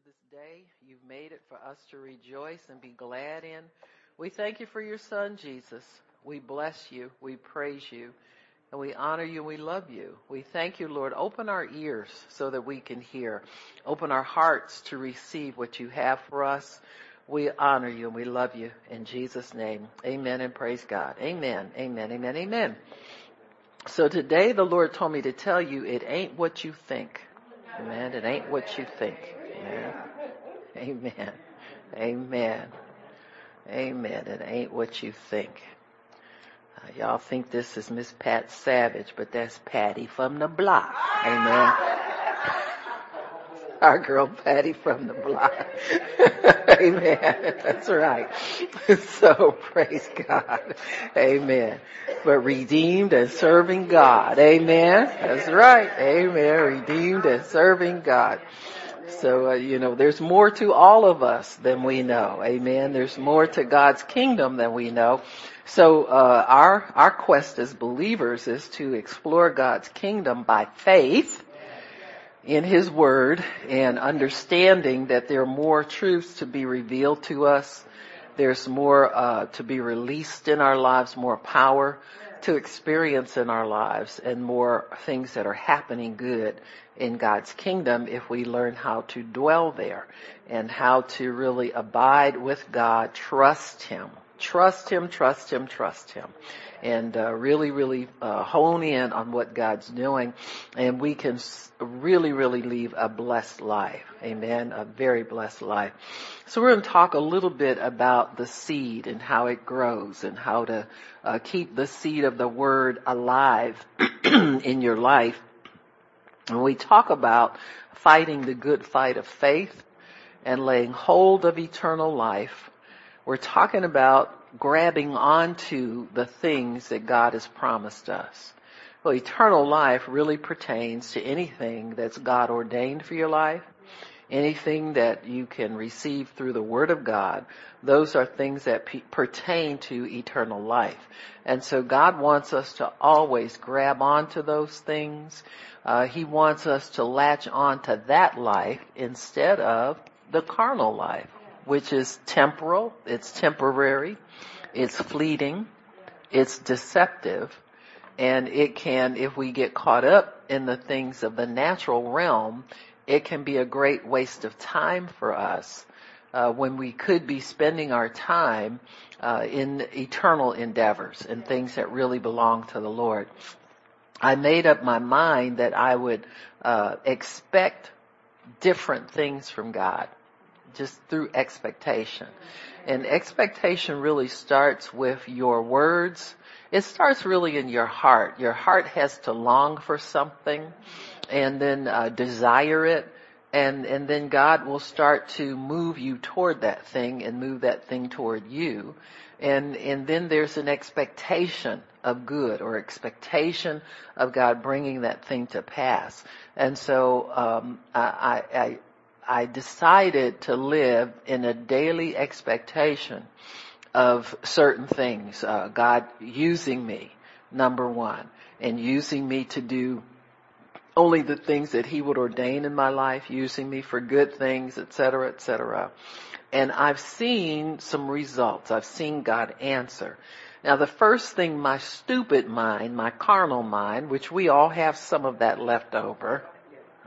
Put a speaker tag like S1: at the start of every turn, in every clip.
S1: for this day. You've made it for us to rejoice and be glad in. We thank you for your son, Jesus. We bless you. We praise you. And we honor you we love you. We thank you, Lord. Open our ears so that we can hear. Open our hearts to receive what you have for us. We honor you and we love you in Jesus' name. Amen and praise God. Amen. Amen. Amen. Amen. So today the Lord told me to tell you it ain't what you think. Amen. It ain't what you think. Amen. Amen. Amen. It ain't what you think. Uh, y'all think this is Miss Pat Savage, but that's Patty from the block. Amen. Our girl Patty from the block. Amen. That's right. So praise God. Amen. But redeemed and serving God. Amen. That's right. Amen. Redeemed and serving God. So, uh, you know, there's more to all of us than we know. Amen. There's more to God's kingdom than we know. So, uh, our, our quest as believers is to explore God's kingdom by faith in His Word and understanding that there are more truths to be revealed to us. There's more, uh, to be released in our lives, more power to experience in our lives and more things that are happening good in God's kingdom if we learn how to dwell there and how to really abide with God, trust Him, trust Him, trust Him, trust Him. And uh, really, really uh, hone in on what God's doing, and we can really, really leave a blessed life. Amen. A very blessed life. So we're going to talk a little bit about the seed and how it grows and how to uh, keep the seed of the word alive in your life. And we talk about fighting the good fight of faith and laying hold of eternal life. We're talking about grabbing onto the things that God has promised us. Well, eternal life really pertains to anything that's God ordained for your life, anything that you can receive through the Word of God. Those are things that pe- pertain to eternal life. And so God wants us to always grab onto those things. Uh, he wants us to latch onto that life instead of the carnal life, which is temporal, it's temporary, it's fleeting, it's deceptive, and it can, if we get caught up in the things of the natural realm, it can be a great waste of time for us uh, when we could be spending our time uh, in eternal endeavors and things that really belong to the Lord. I made up my mind that I would uh, expect different things from God, just through expectation. And expectation really starts with your words. It starts really in your heart. Your heart has to long for something and then uh, desire it. And, and then God will start to move you toward that thing and move that thing toward you. And, and then there's an expectation of good or expectation of God bringing that thing to pass. And so, um, I, I, I decided to live in a daily expectation of certain things. Uh, God using me, number one, and using me to do only the things that He would ordain in my life, using me for good things, etc., etc. And I've seen some results. I've seen God answer. Now the first thing my stupid mind, my carnal mind, which we all have some of that left over,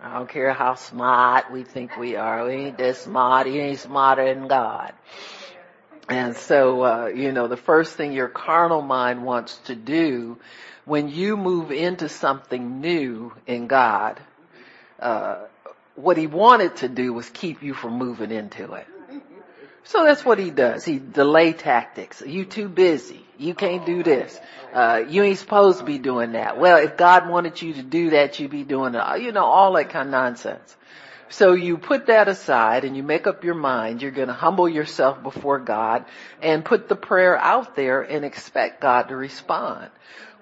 S1: I don't care how smart we think we are, we ain't that smart, he ain't smarter than God. And so, uh, you know, the first thing your carnal mind wants to do when you move into something new in God, uh, what he wanted to do was keep you from moving into it. So that's what he does. He delay tactics. You too busy. You can't do this. Uh, you ain't supposed to be doing that. Well, if God wanted you to do that, you'd be doing it. You know, all that kind of nonsense. So you put that aside and you make up your mind. You're going to humble yourself before God and put the prayer out there and expect God to respond.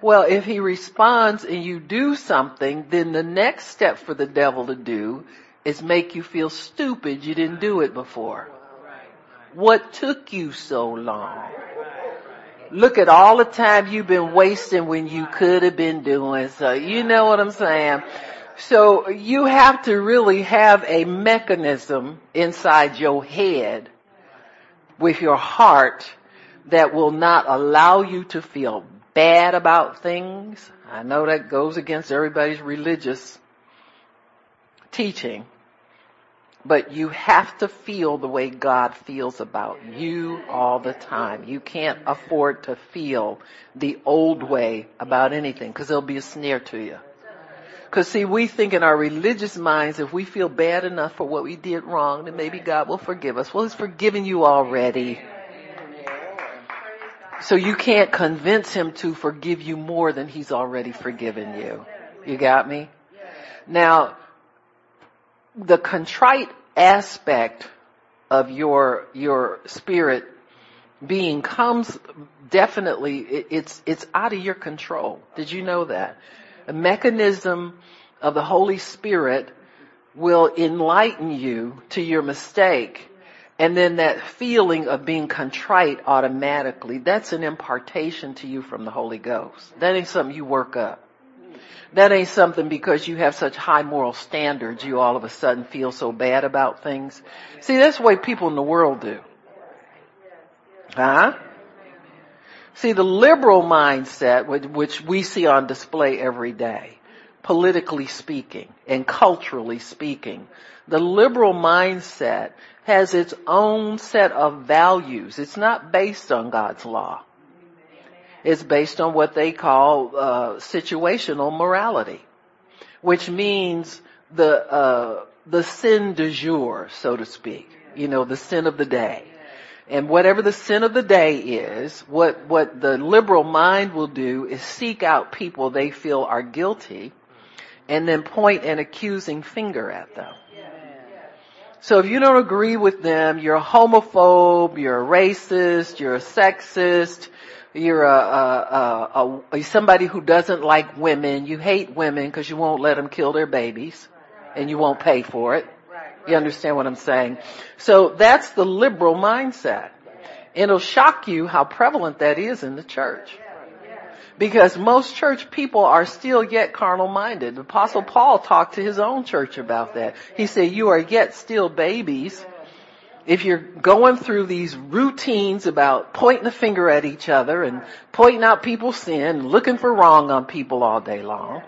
S1: Well, if he responds and you do something, then the next step for the devil to do is make you feel stupid you didn't do it before. What took you so long? Look at all the time you've been wasting when you could have been doing so. You know what I'm saying? So you have to really have a mechanism inside your head with your heart that will not allow you to feel bad about things. I know that goes against everybody's religious teaching, but you have to feel the way God feels about you all the time. You can't afford to feel the old way about anything because it'll be a snare to you. Cause see, we think in our religious minds, if we feel bad enough for what we did wrong, then maybe God will forgive us. Well, He's forgiven you already. So you can't convince Him to forgive you more than He's already forgiven you. You got me? Now, the contrite aspect of your, your spirit being comes definitely, it's, it's out of your control. Did you know that? a mechanism of the Holy Spirit will enlighten you to your mistake. And then that feeling of being contrite automatically, that's an impartation to you from the Holy Ghost. That ain't something you work up. That ain't something because you have such high moral standards you all of a sudden feel so bad about things. See, that's the way people in the world do. Huh? See, the liberal mindset, which we see on display every day, politically speaking and culturally speaking, the liberal mindset has its own set of values. It's not based on God's law. It's based on what they call uh, situational morality, which means the uh, the sin du jour, so to speak. You know, the sin of the day. And whatever the sin of the day is, what, what the liberal mind will do is seek out people they feel are guilty and then point an accusing finger at them. So if you don't agree with them, you're a homophobe, you're a racist, you're a sexist, you're a, a, a, a somebody who doesn't like women, you hate women because you won't let them kill their babies and you won't pay for it. You understand what I'm saying? So that's the liberal mindset. And it'll shock you how prevalent that is in the church. Because most church people are still yet carnal minded. The Apostle Paul talked to his own church about that. He said, you are yet still babies. If you're going through these routines about pointing the finger at each other and pointing out people's sin, and looking for wrong on people all day long,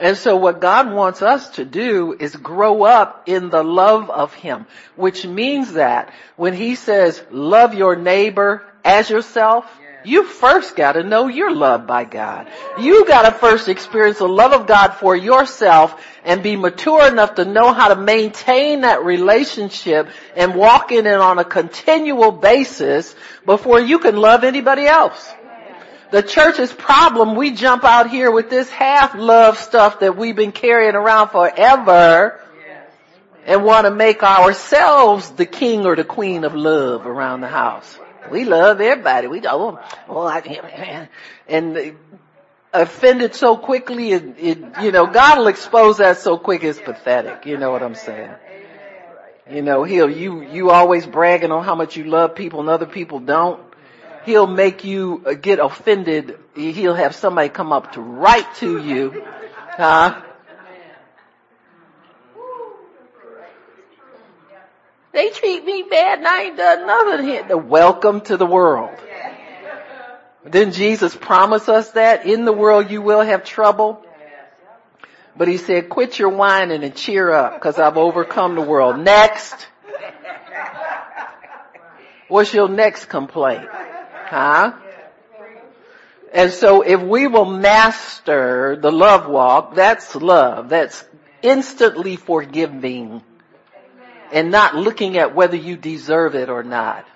S1: And so what God wants us to do is grow up in the love of Him, which means that when He says, love your neighbor as yourself, you first gotta know you're loved by God. You gotta first experience the love of God for yourself and be mature enough to know how to maintain that relationship and walk in it on a continual basis before you can love anybody else the church's problem, we jump out here with this half love stuff that we've been carrying around forever and want to make ourselves the king or the queen of love around the house. We love everybody. We don't, oh, I, and offended so quickly, it, it, you know, God will expose that so quick it's pathetic. You know what I'm saying? You know, he'll, you, you always bragging on how much you love people and other people don't he'll make you uh, get offended. He'll have somebody come up to right to you, huh? They treat me bad and I ain't done nothing here. The welcome to the world. Didn't Jesus promise us that? In the world you will have trouble. But he said, quit your whining and cheer up because I've overcome the world. Next. What's your next complaint? Huh? And so if we will master the love walk, that's love. That's instantly forgiving and not looking at whether you deserve it or not.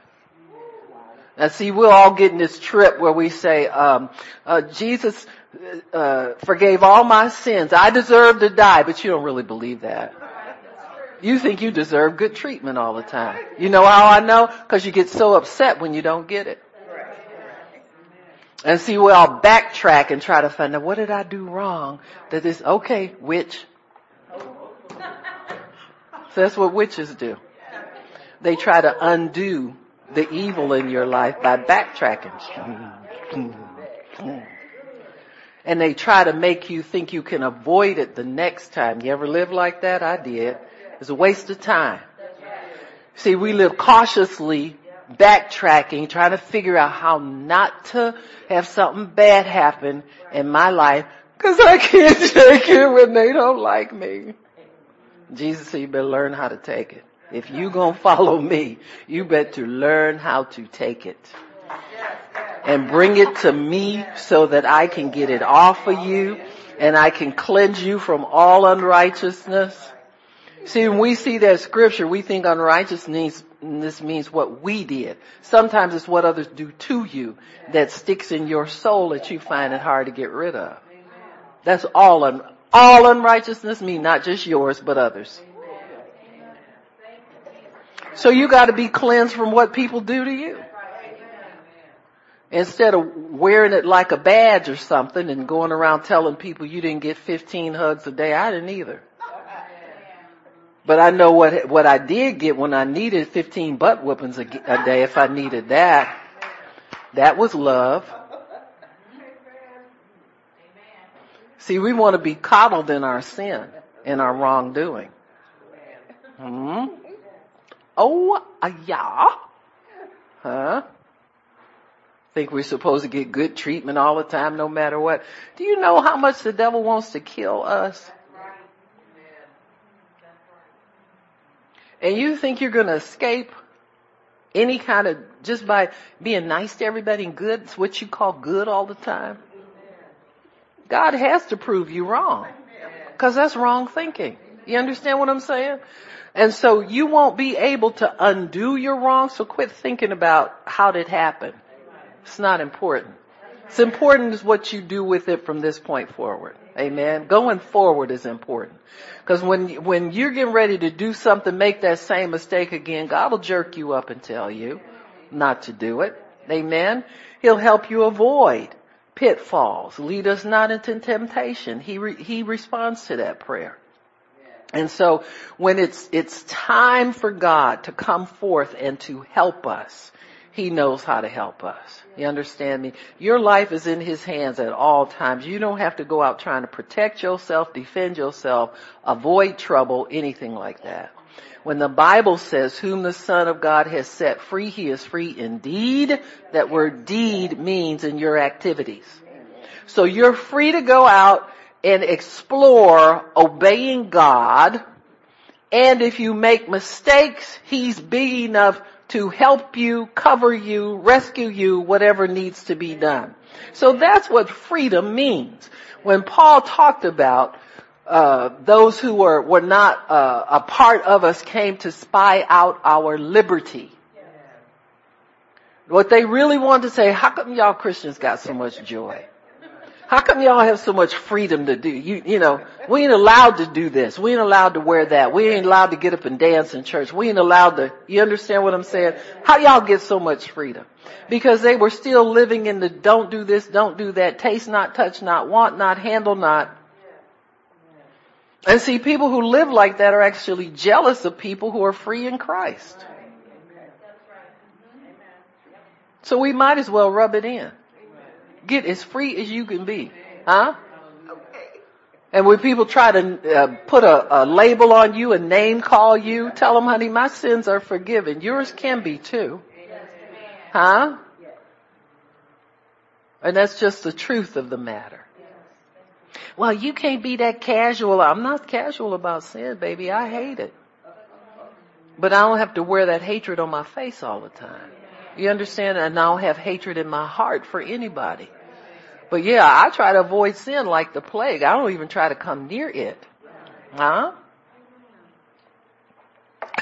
S1: Now see, we'll all get in this trip where we say, um, uh, Jesus uh, forgave all my sins. I deserve to die, but you don't really believe that. You think you deserve good treatment all the time. You know how I know? Because you get so upset when you don't get it. And see, we'll all backtrack and try to find out what did I do wrong that this, okay, witch. So that's what witches do. They try to undo the evil in your life by backtracking. and they try to make you think you can avoid it the next time. You ever live like that? I did. It's a waste of time. See, we live cautiously, backtracking, trying to figure out how not to have something bad happen in my life because I can't take it when they don't like me. Jesus said you better learn how to take it. If you gonna follow me, you better learn how to take it. And bring it to me so that I can get it off of you and I can cleanse you from all unrighteousness. See, when we see that scripture, we think unrighteousness this means what we did. Sometimes it's what others do to you that sticks in your soul that you find it hard to get rid of. That's all un- all unrighteousness mean, not just yours, but others. So you gotta be cleansed from what people do to you. Instead of wearing it like a badge or something and going around telling people you didn't get 15 hugs a day, I didn't either. But I know what, what I did get when I needed 15 butt whoopings a, a day if I needed that. That was love. See, we want to be coddled in our sin, in our wrongdoing. Hmm? Oh, uh, yeah. Huh? Think we're supposed to get good treatment all the time, no matter what. Do you know how much the devil wants to kill us? And you think you're going to escape any kind of, just by being nice to everybody and good, it's what you call good all the time? God has to prove you wrong. Cause that's wrong thinking. You understand what I'm saying? And so you won't be able to undo your wrong, so quit thinking about how did it happen. It's not important. It's important is what you do with it from this point forward. Amen. Going forward is important. Cause when, when you're getting ready to do something, make that same mistake again, God will jerk you up and tell you not to do it. Amen. He'll help you avoid pitfalls. Lead us not into temptation. He, re, he responds to that prayer. And so when it's, it's time for God to come forth and to help us, He knows how to help us. You understand me? Your life is in His hands at all times. You don't have to go out trying to protect yourself, defend yourself, avoid trouble, anything like that. When the Bible says, whom the Son of God has set free, he is free indeed. That word deed means in your activities. So you're free to go out and explore obeying God. And if you make mistakes, he's big enough to help you, cover you, rescue you, whatever needs to be done. So that's what freedom means. When Paul talked about uh, those who were were not uh, a part of us came to spy out our liberty. What they really wanted to say, how come y'all Christians got so much joy? How come y'all have so much freedom to do? You, you know, we ain't allowed to do this. We ain't allowed to wear that. We ain't allowed to get up and dance in church. We ain't allowed to, you understand what I'm saying? How y'all get so much freedom? Because they were still living in the don't do this, don't do that, taste not, touch not, want not, handle not. And see, people who live like that are actually jealous of people who are free in Christ. So we might as well rub it in. Get as free as you can be. Huh? And when people try to uh, put a, a label on you, a name call you, tell them, honey, my sins are forgiven. Yours can be too. Huh? And that's just the truth of the matter. Well, you can't be that casual. I'm not casual about sin, baby. I hate it. But I don't have to wear that hatred on my face all the time. You understand? And I don't have hatred in my heart for anybody. But yeah, I try to avoid sin like the plague. I don't even try to come near it. Huh?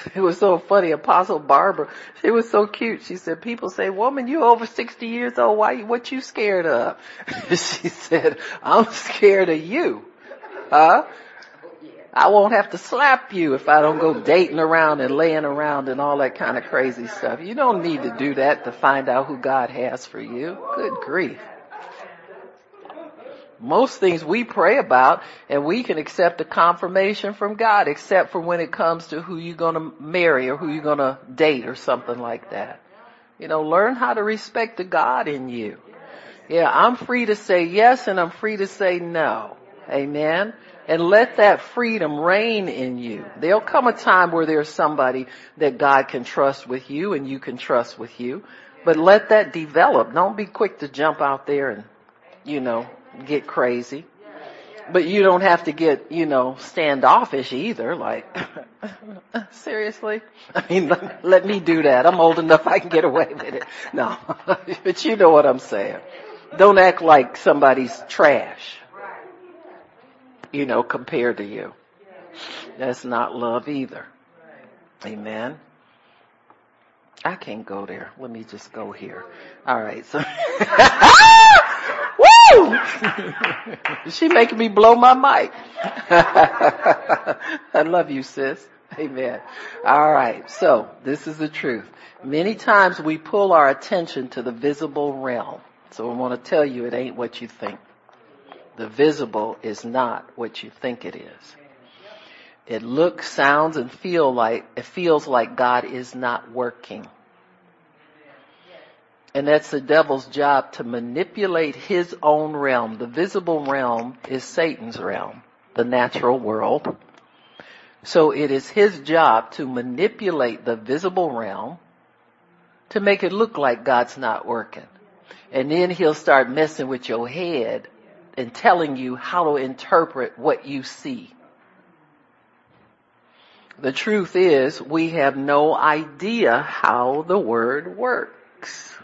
S1: It was so funny. Apostle Barbara, she was so cute. She said, people say, woman, you over 60 years old. Why, what you scared of? she said, I'm scared of you. Huh? I won't have to slap you if I don't go dating around and laying around and all that kind of crazy stuff. You don't need to do that to find out who God has for you. Good grief most things we pray about and we can accept a confirmation from God except for when it comes to who you're going to marry or who you're going to date or something like that. You know, learn how to respect the God in you. Yeah, I'm free to say yes and I'm free to say no. Amen. And let that freedom reign in you. There'll come a time where there's somebody that God can trust with you and you can trust with you. But let that develop. Don't be quick to jump out there and, you know, get crazy. But you don't have to get, you know, standoffish either. Like, seriously? I mean, let, let, me do that. I'm old enough I can get away with it. No. but you know what I'm saying. Don't act like somebody's trash. You know, compared to you. That's not love either. Amen. I can't go there. Let me just go here. All right. So, woo! she making me blow my mic. I love you, sis. Amen. All right. So this is the truth. Many times we pull our attention to the visible realm. So I want to tell you it ain't what you think. The visible is not what you think it is. It looks, sounds, and feel like, it feels like God is not working. And that's the devil's job to manipulate his own realm. The visible realm is Satan's realm, the natural world. So it is his job to manipulate the visible realm to make it look like God's not working. And then he'll start messing with your head and telling you how to interpret what you see. The truth is we have no idea how the word works.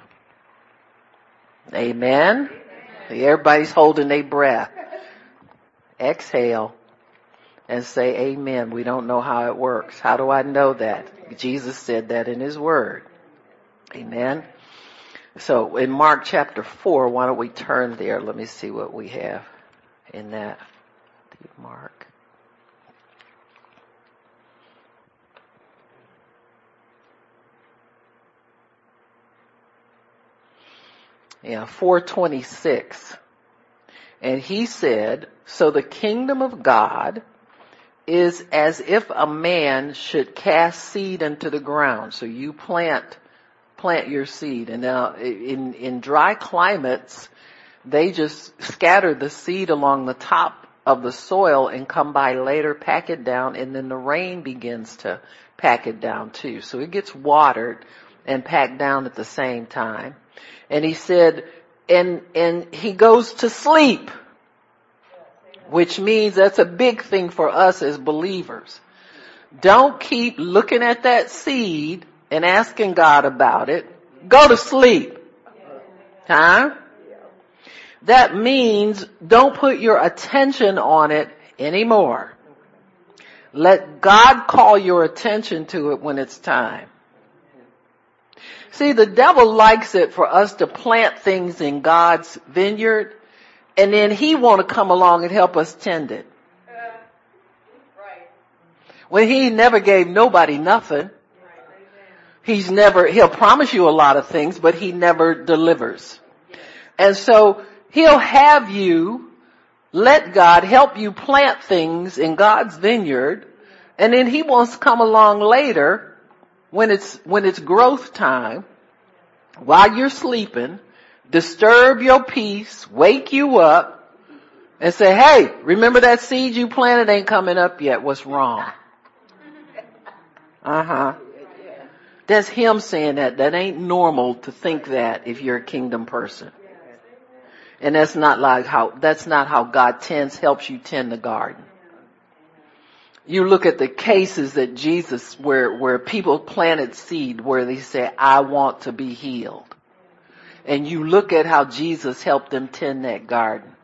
S1: Amen. Everybody's holding their breath. Exhale and say amen. We don't know how it works. How do I know that? Jesus said that in his word. Amen. So in Mark chapter 4, why don't we turn there? Let me see what we have in that. Mark. Yeah, 426. And he said, so the kingdom of God is as if a man should cast seed into the ground. So you plant, plant your seed. And now in, in dry climates, they just scatter the seed along the top of the soil and come by later, pack it down, and then the rain begins to pack it down too. So it gets watered and packed down at the same time. And he said, and, and he goes to sleep which means that's a big thing for us as believers. Don't keep looking at that seed and asking God about it. Go to sleep. Huh? That means don't put your attention on it anymore. Let God call your attention to it when it's time. See, the devil likes it for us to plant things in God's vineyard and then he want to come along and help us tend it. When he never gave nobody nothing. He's never, he'll promise you a lot of things, but he never delivers. And so he'll have you let God help you plant things in God's vineyard and then he wants to come along later when it's, when it's growth time while you're sleeping disturb your peace, wake you up, and say, hey, remember that seed you planted ain't coming up yet. What's wrong? Uh huh. That's him saying that. That ain't normal to think that if you're a kingdom person. And that's not like how, that's not how God tends, helps you tend the garden. You look at the cases that Jesus, where, where people planted seed, where they say, I want to be healed and you look at how Jesus helped them tend that garden.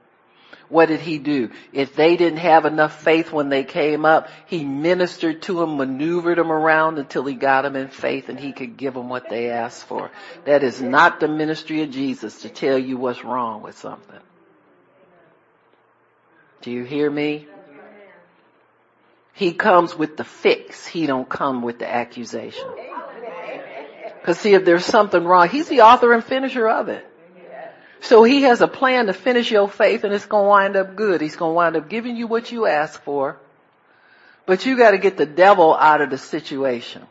S1: What did he do? If they didn't have enough faith when they came up, he ministered to them, maneuvered them around until he got them in faith and he could give them what they asked for. That is not the ministry of Jesus to tell you what's wrong with something. Do you hear me? He comes with the fix. He don't come with the accusation. Cause see, if there's something wrong, he's the author and finisher of it. So he has a plan to finish your faith and it's gonna wind up good. He's gonna wind up giving you what you ask for. But you gotta get the devil out of the situation.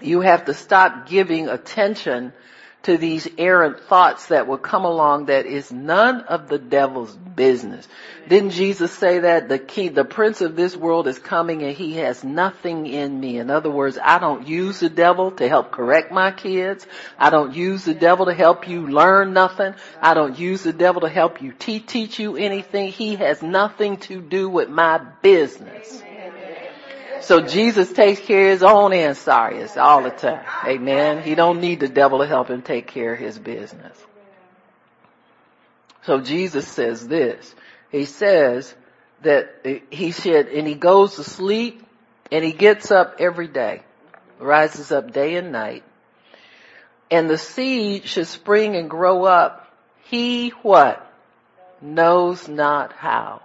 S1: You have to stop giving attention to these errant thoughts that will come along that is none of the devil's business. Didn't Jesus say that the key, the prince of this world is coming and he has nothing in me. In other words, I don't use the devil to help correct my kids. I don't use the devil to help you learn nothing. I don't use the devil to help you te- teach you anything. He has nothing to do with my business. So Jesus takes care of his own insides all the time. Amen. He don't need the devil to help him take care of his business. So Jesus says this. He says that he said, and he goes to sleep and he gets up every day, rises up day and night. And the seed should spring and grow up. He what? Knows not how.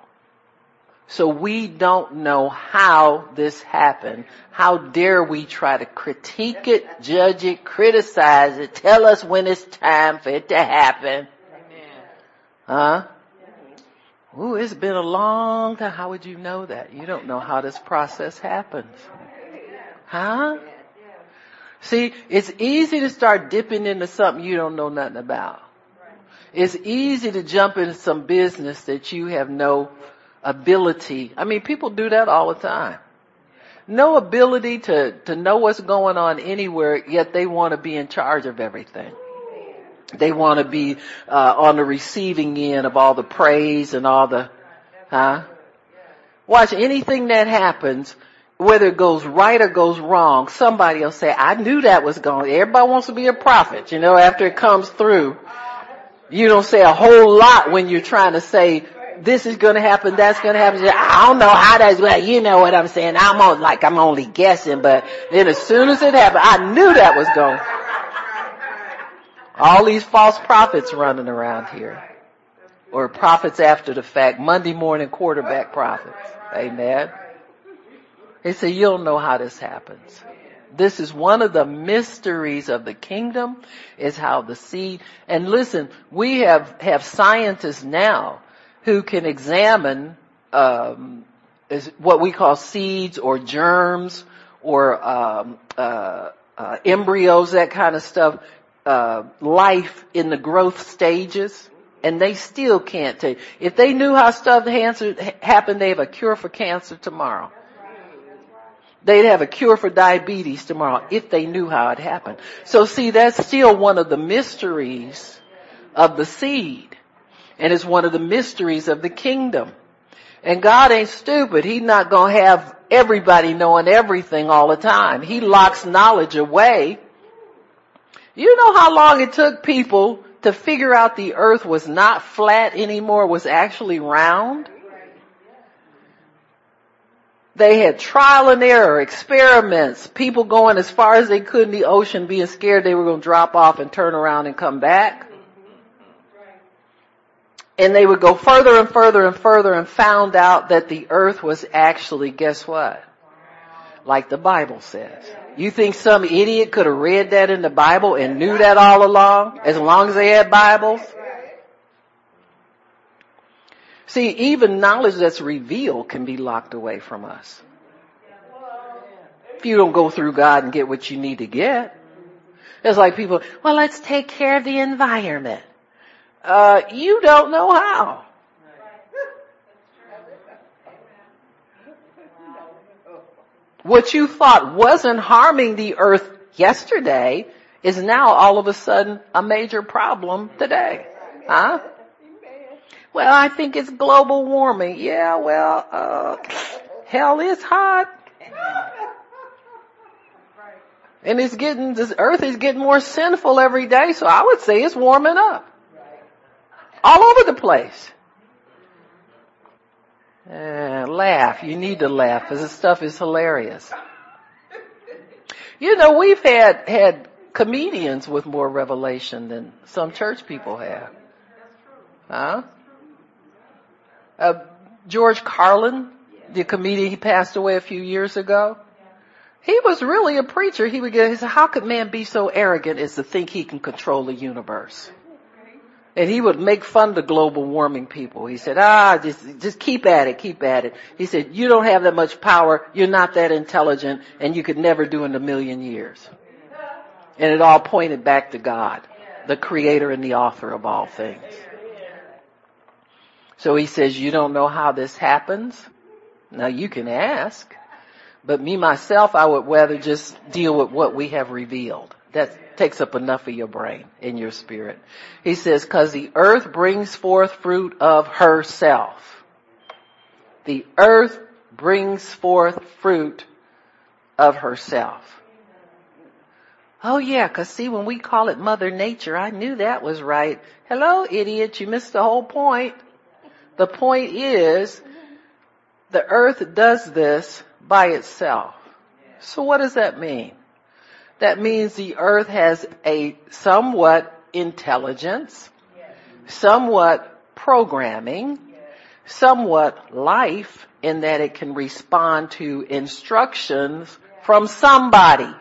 S1: So we don't know how this happened. How dare we try to critique it, judge it, criticize it, tell us when it's time for it to happen. Huh? Ooh, it's been a long time. How would you know that? You don't know how this process happens. Huh? See, it's easy to start dipping into something you don't know nothing about. It's easy to jump into some business that you have no ability. I mean, people do that all the time. No ability to, to know what's going on anywhere, yet they want to be in charge of everything. They want to be uh, on the receiving end of all the praise and all the, huh? Watch anything that happens, whether it goes right or goes wrong, somebody will say, I knew that was going, everybody wants to be a prophet, you know, after it comes through. You don't say a whole lot when you're trying to say this is to happen, that's to happen. I don't know how that's well, you know what I'm saying. I'm on, like I'm only guessing, but then as soon as it happened, I knew that was going. All these false prophets running around here. Or prophets after the fact, Monday morning quarterback prophets. Amen. They say, you don't know how this happens. This is one of the mysteries of the kingdom is how the seed, and listen, we have, have scientists now who can examine um, what we call seeds or germs or um, uh, uh, embryos, that kind of stuff, uh, life in the growth stages, and they still can't tell. If they knew how stuff happened, they have a cure for cancer tomorrow. They'd have a cure for diabetes tomorrow if they knew how it happened. So see, that's still one of the mysteries of the seed and it's one of the mysteries of the kingdom. And God ain't stupid. He's not gonna have everybody knowing everything all the time. He locks knowledge away. You know how long it took people to figure out the earth was not flat anymore, was actually round? They had trial and error, experiments, people going as far as they could in the ocean being scared they were going to drop off and turn around and come back. And they would go further and further and further and found out that the earth was actually, guess what? Like the Bible says. You think some idiot could have read that in the Bible and knew that all along, as long as they had Bibles? See, even knowledge that's revealed can be locked away from us. If you don't go through God and get what you need to get. It's like people, well, let's take care of the environment. Uh, you don't know how. What you thought wasn't harming the earth yesterday is now all of a sudden a major problem today. Huh? Well, I think it's global warming. Yeah, well, uh, hell is hot. And it's getting, this earth is getting more sinful every day, so I would say it's warming up all over the place. Uh, laugh. You need to laugh because this stuff is hilarious. You know, we've had, had comedians with more revelation than some church people have. Huh? Uh, George Carlin, the comedian, he passed away a few years ago. He was really a preacher. He would get, he said, how could man be so arrogant as to think he can control the universe? And he would make fun of the global warming people. He said, ah, just, just keep at it, keep at it. He said, you don't have that much power, you're not that intelligent, and you could never do in a million years. And it all pointed back to God. the creator and the author of all things. So he says, you don't know how this happens? Now you can ask, but me myself, I would rather just deal with what we have revealed. That takes up enough of your brain and your spirit. He says, cause the earth brings forth fruit of herself. The earth brings forth fruit of herself. Oh yeah, cause see when we call it mother nature, I knew that was right. Hello idiot, you missed the whole point. The point is, the earth does this by itself. So what does that mean? That means the earth has a somewhat intelligence, somewhat programming, somewhat life in that it can respond to instructions from somebody.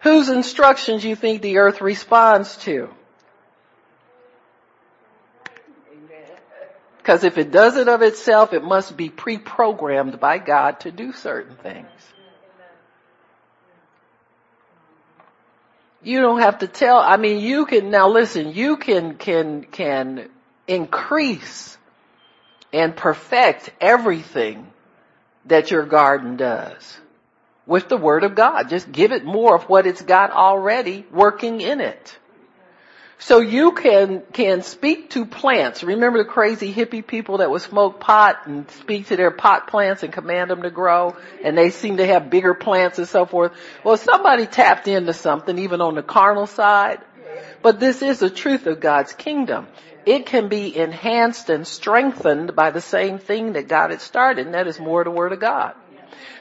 S1: Whose instructions you think the earth responds to? Because if it does it of itself, it must be pre-programmed by God to do certain things. You don't have to tell, I mean, you can, now listen, you can, can, can increase and perfect everything that your garden does with the word of God. Just give it more of what it's got already working in it. So you can, can speak to plants. Remember the crazy hippie people that would smoke pot and speak to their pot plants and command them to grow and they seem to have bigger plants and so forth. Well, somebody tapped into something even on the carnal side. But this is the truth of God's kingdom. It can be enhanced and strengthened by the same thing that God had started and that is more the word of God.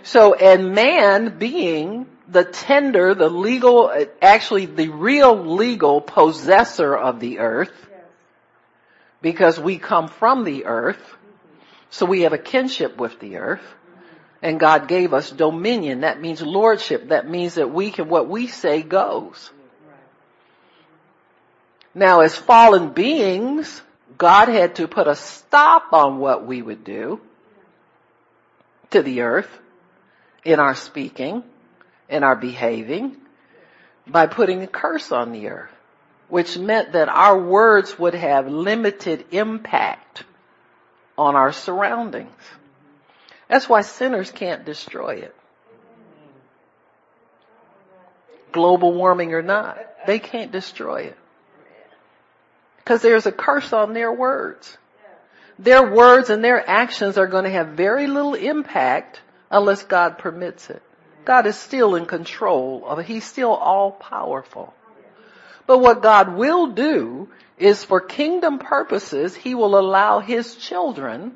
S1: So, and man being the tender, the legal, actually the real legal possessor of the earth, because we come from the earth, so we have a kinship with the earth, and God gave us dominion. That means lordship. That means that we can, what we say goes. Now as fallen beings, God had to put a stop on what we would do to the earth in our speaking in our behaving by putting a curse on the earth, which meant that our words would have limited impact on our surroundings. That's why sinners can't destroy it. Global warming or not, they can't destroy it. Because there's a curse on their words. Their words and their actions are going to have very little impact unless God permits it. God is still in control of it. He's still all powerful. But what God will do is for kingdom purposes, He will allow His children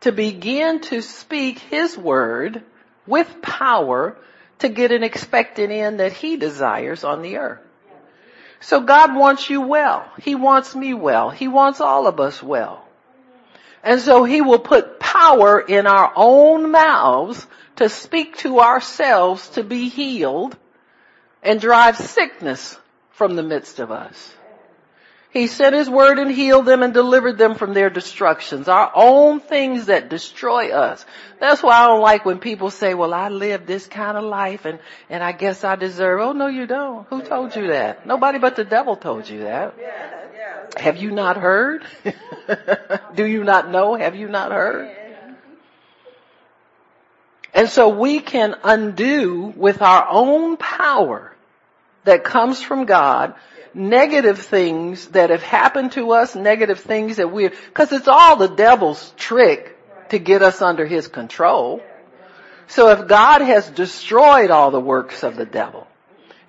S1: to begin to speak His word with power to get an expected end that He desires on the earth. So God wants you well. He wants me well. He wants all of us well. And so He will put power in our own mouths to speak to ourselves to be healed and drive sickness from the midst of us. He sent his word and healed them and delivered them from their destructions, our own things that destroy us. That's why I don't like when people say, well, I live this kind of life and, and I guess I deserve, oh no you don't. Who told you that? Nobody but the devil told you that. Have you not heard? Do you not know? Have you not heard? And so we can undo with our own power that comes from God negative things that have happened to us, negative things that we cause it's all the devil's trick to get us under his control. So if God has destroyed all the works of the devil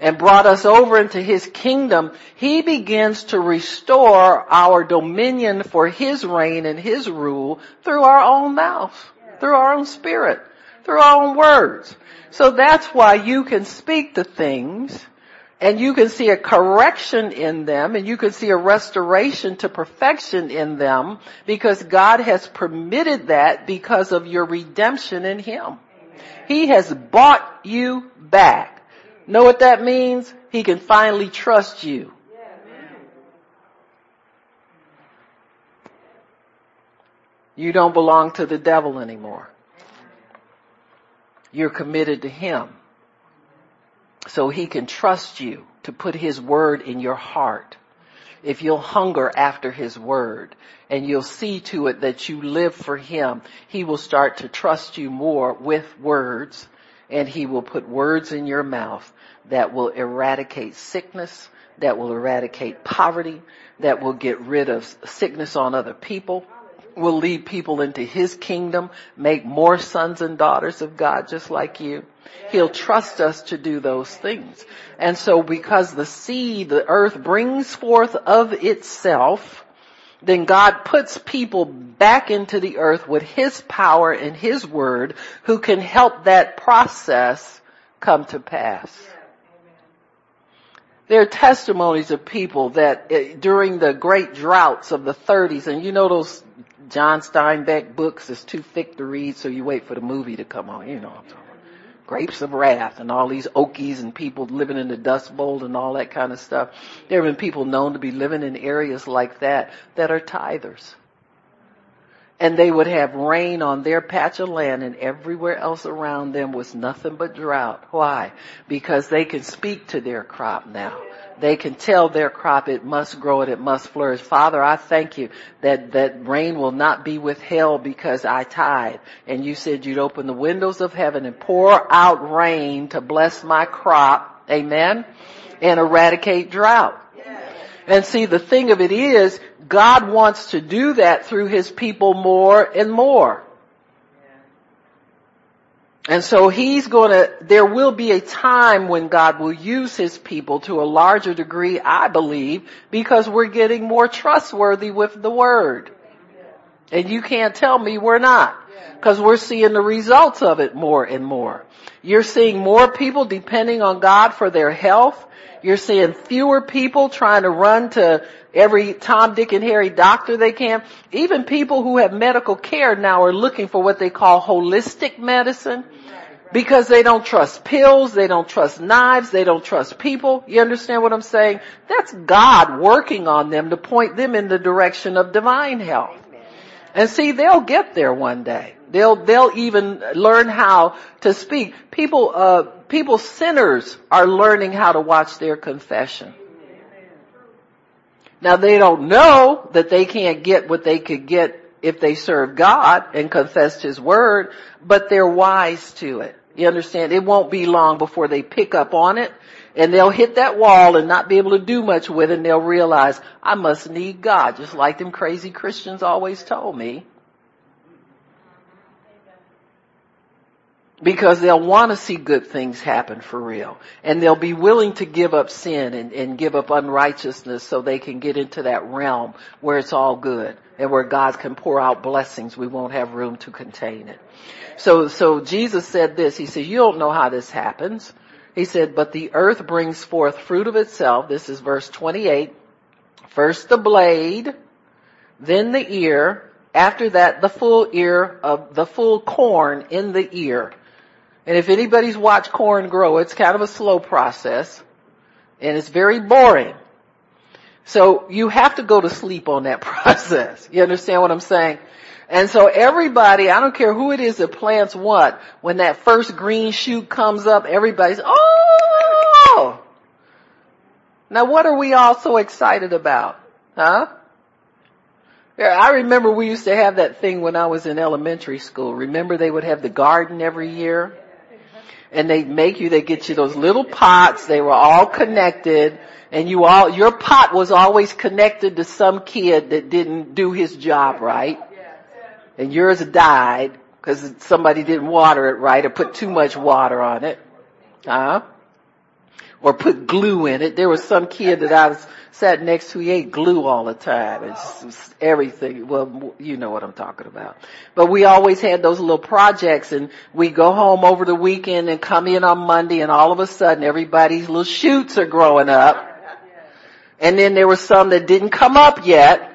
S1: and brought us over into his kingdom, he begins to restore our dominion for his reign and his rule through our own mouth, through our own spirit our own words. So that's why you can speak the things and you can see a correction in them and you can see a restoration to perfection in them because God has permitted that because of your redemption in Him. He has bought you back. Know what that means? He can finally trust you. You don't belong to the devil anymore you're committed to Him. so he can trust you to put his word in your heart. If you'll hunger after his word and you'll see to it that you live for him, he will start to trust you more with words and he will put words in your mouth that will eradicate sickness, that will eradicate poverty, that will get rid of sickness on other people, will lead people into his kingdom, make more sons and daughters of God just like you. He'll trust us to do those things. And so because the seed, the earth brings forth of itself, then God puts people back into the earth with His power and His word who can help that process come to pass. There are testimonies of people that uh, during the great droughts of the 30s, and you know those John Steinbeck books is too thick to read, so you wait for the movie to come on, you know I'm talking grapes of wrath and all these Okies and people living in the dust bowl and all that kind of stuff. There have been people known to be living in areas like that that are tithers. And they would have rain on their patch of land and everywhere else around them was nothing but drought. Why? Because they can speak to their crop now they can tell their crop it must grow and it must flourish. Father, I thank you that, that rain will not be withheld because I tithe. And you said you'd open the windows of heaven and pour out rain to bless my crop. Amen. And eradicate drought. And see, the thing of it is, God wants to do that through His people more and more. And so he's gonna, there will be a time when God will use his people to a larger degree, I believe, because we're getting more trustworthy with the word. And you can't tell me we're not. Cause we're seeing the results of it more and more. You're seeing more people depending on God for their health. You're seeing fewer people trying to run to every Tom, Dick, and Harry doctor they can. Even people who have medical care now are looking for what they call holistic medicine because they don't trust pills, they don't trust knives, they don't trust people. You understand what I'm saying? That's God working on them to point them in the direction of divine health. And see, they'll get there one day. They'll, they'll even learn how to speak. People, uh, people sinners are learning how to watch their confession. Now they don't know that they can't get what they could get if they serve God and confessed His word, but they're wise to it. You understand? It won't be long before they pick up on it and they'll hit that wall and not be able to do much with it and they'll realize, I must need God, just like them crazy Christians always told me. Because they'll want to see good things happen for real. And they'll be willing to give up sin and, and give up unrighteousness so they can get into that realm where it's all good and where God can pour out blessings. We won't have room to contain it. So, so Jesus said this. He said, you don't know how this happens. He said, but the earth brings forth fruit of itself. This is verse 28. First the blade, then the ear, after that the full ear of the full corn in the ear. And if anybody's watched corn grow, it's kind of a slow process and it's very boring. So you have to go to sleep on that process. You understand what I'm saying? And so everybody, I don't care who it is that plants what, when that first green shoot comes up, everybody's, oh! Now what are we all so excited about? Huh? I remember we used to have that thing when I was in elementary school. Remember they would have the garden every year? And they make you, they get you those little pots, they were all connected, and you all, your pot was always connected to some kid that didn't do his job right. And yours died because somebody didn't water it right or put too much water on it. Huh? Or put glue in it. There was some kid that I was sat next to, he ate glue all the time. It's everything. Well, you know what I'm talking about. But we always had those little projects and we go home over the weekend and come in on Monday and all of a sudden everybody's little shoots are growing up. And then there were some that didn't come up yet.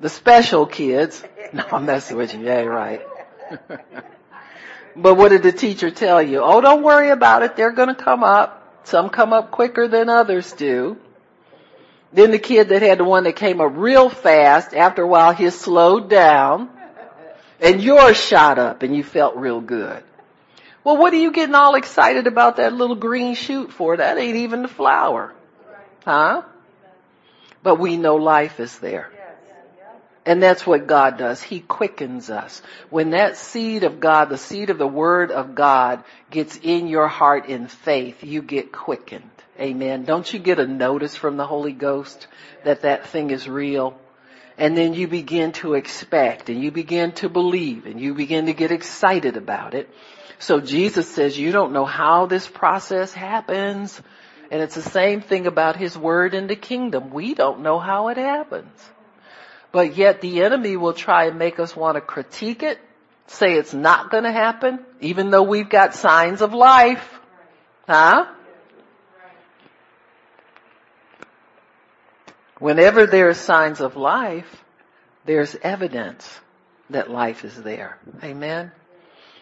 S1: The special kids. No, I'm messing with you. Yeah, right. but what did the teacher tell you? Oh, don't worry about it. They're gonna come up. Some come up quicker than others do. Then the kid that had the one that came up real fast, after a while his slowed down and yours shot up and you felt real good. Well, what are you getting all excited about that little green shoot for? That ain't even the flower. Huh? But we know life is there. And that's what God does. He quickens us. When that seed of God, the seed of the word of God gets in your heart in faith, you get quickened. Amen. Don't you get a notice from the Holy Ghost that that thing is real? And then you begin to expect and you begin to believe and you begin to get excited about it. So Jesus says you don't know how this process happens. And it's the same thing about His Word in the kingdom. We don't know how it happens. But yet the enemy will try and make us want to critique it, say it's not going to happen, even though we've got signs of life. Huh? Whenever there are signs of life, there's evidence that life is there. Amen?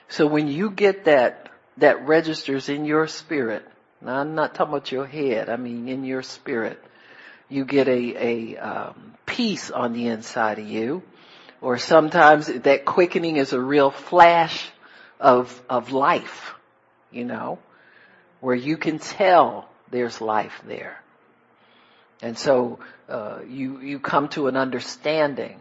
S1: So when you get that, that registers in your spirit, now I'm not talking about your head, I mean in your spirit, you get a, a um, peace on the inside of you, or sometimes that quickening is a real flash of of life, you know, where you can tell there's life there, and so uh, you you come to an understanding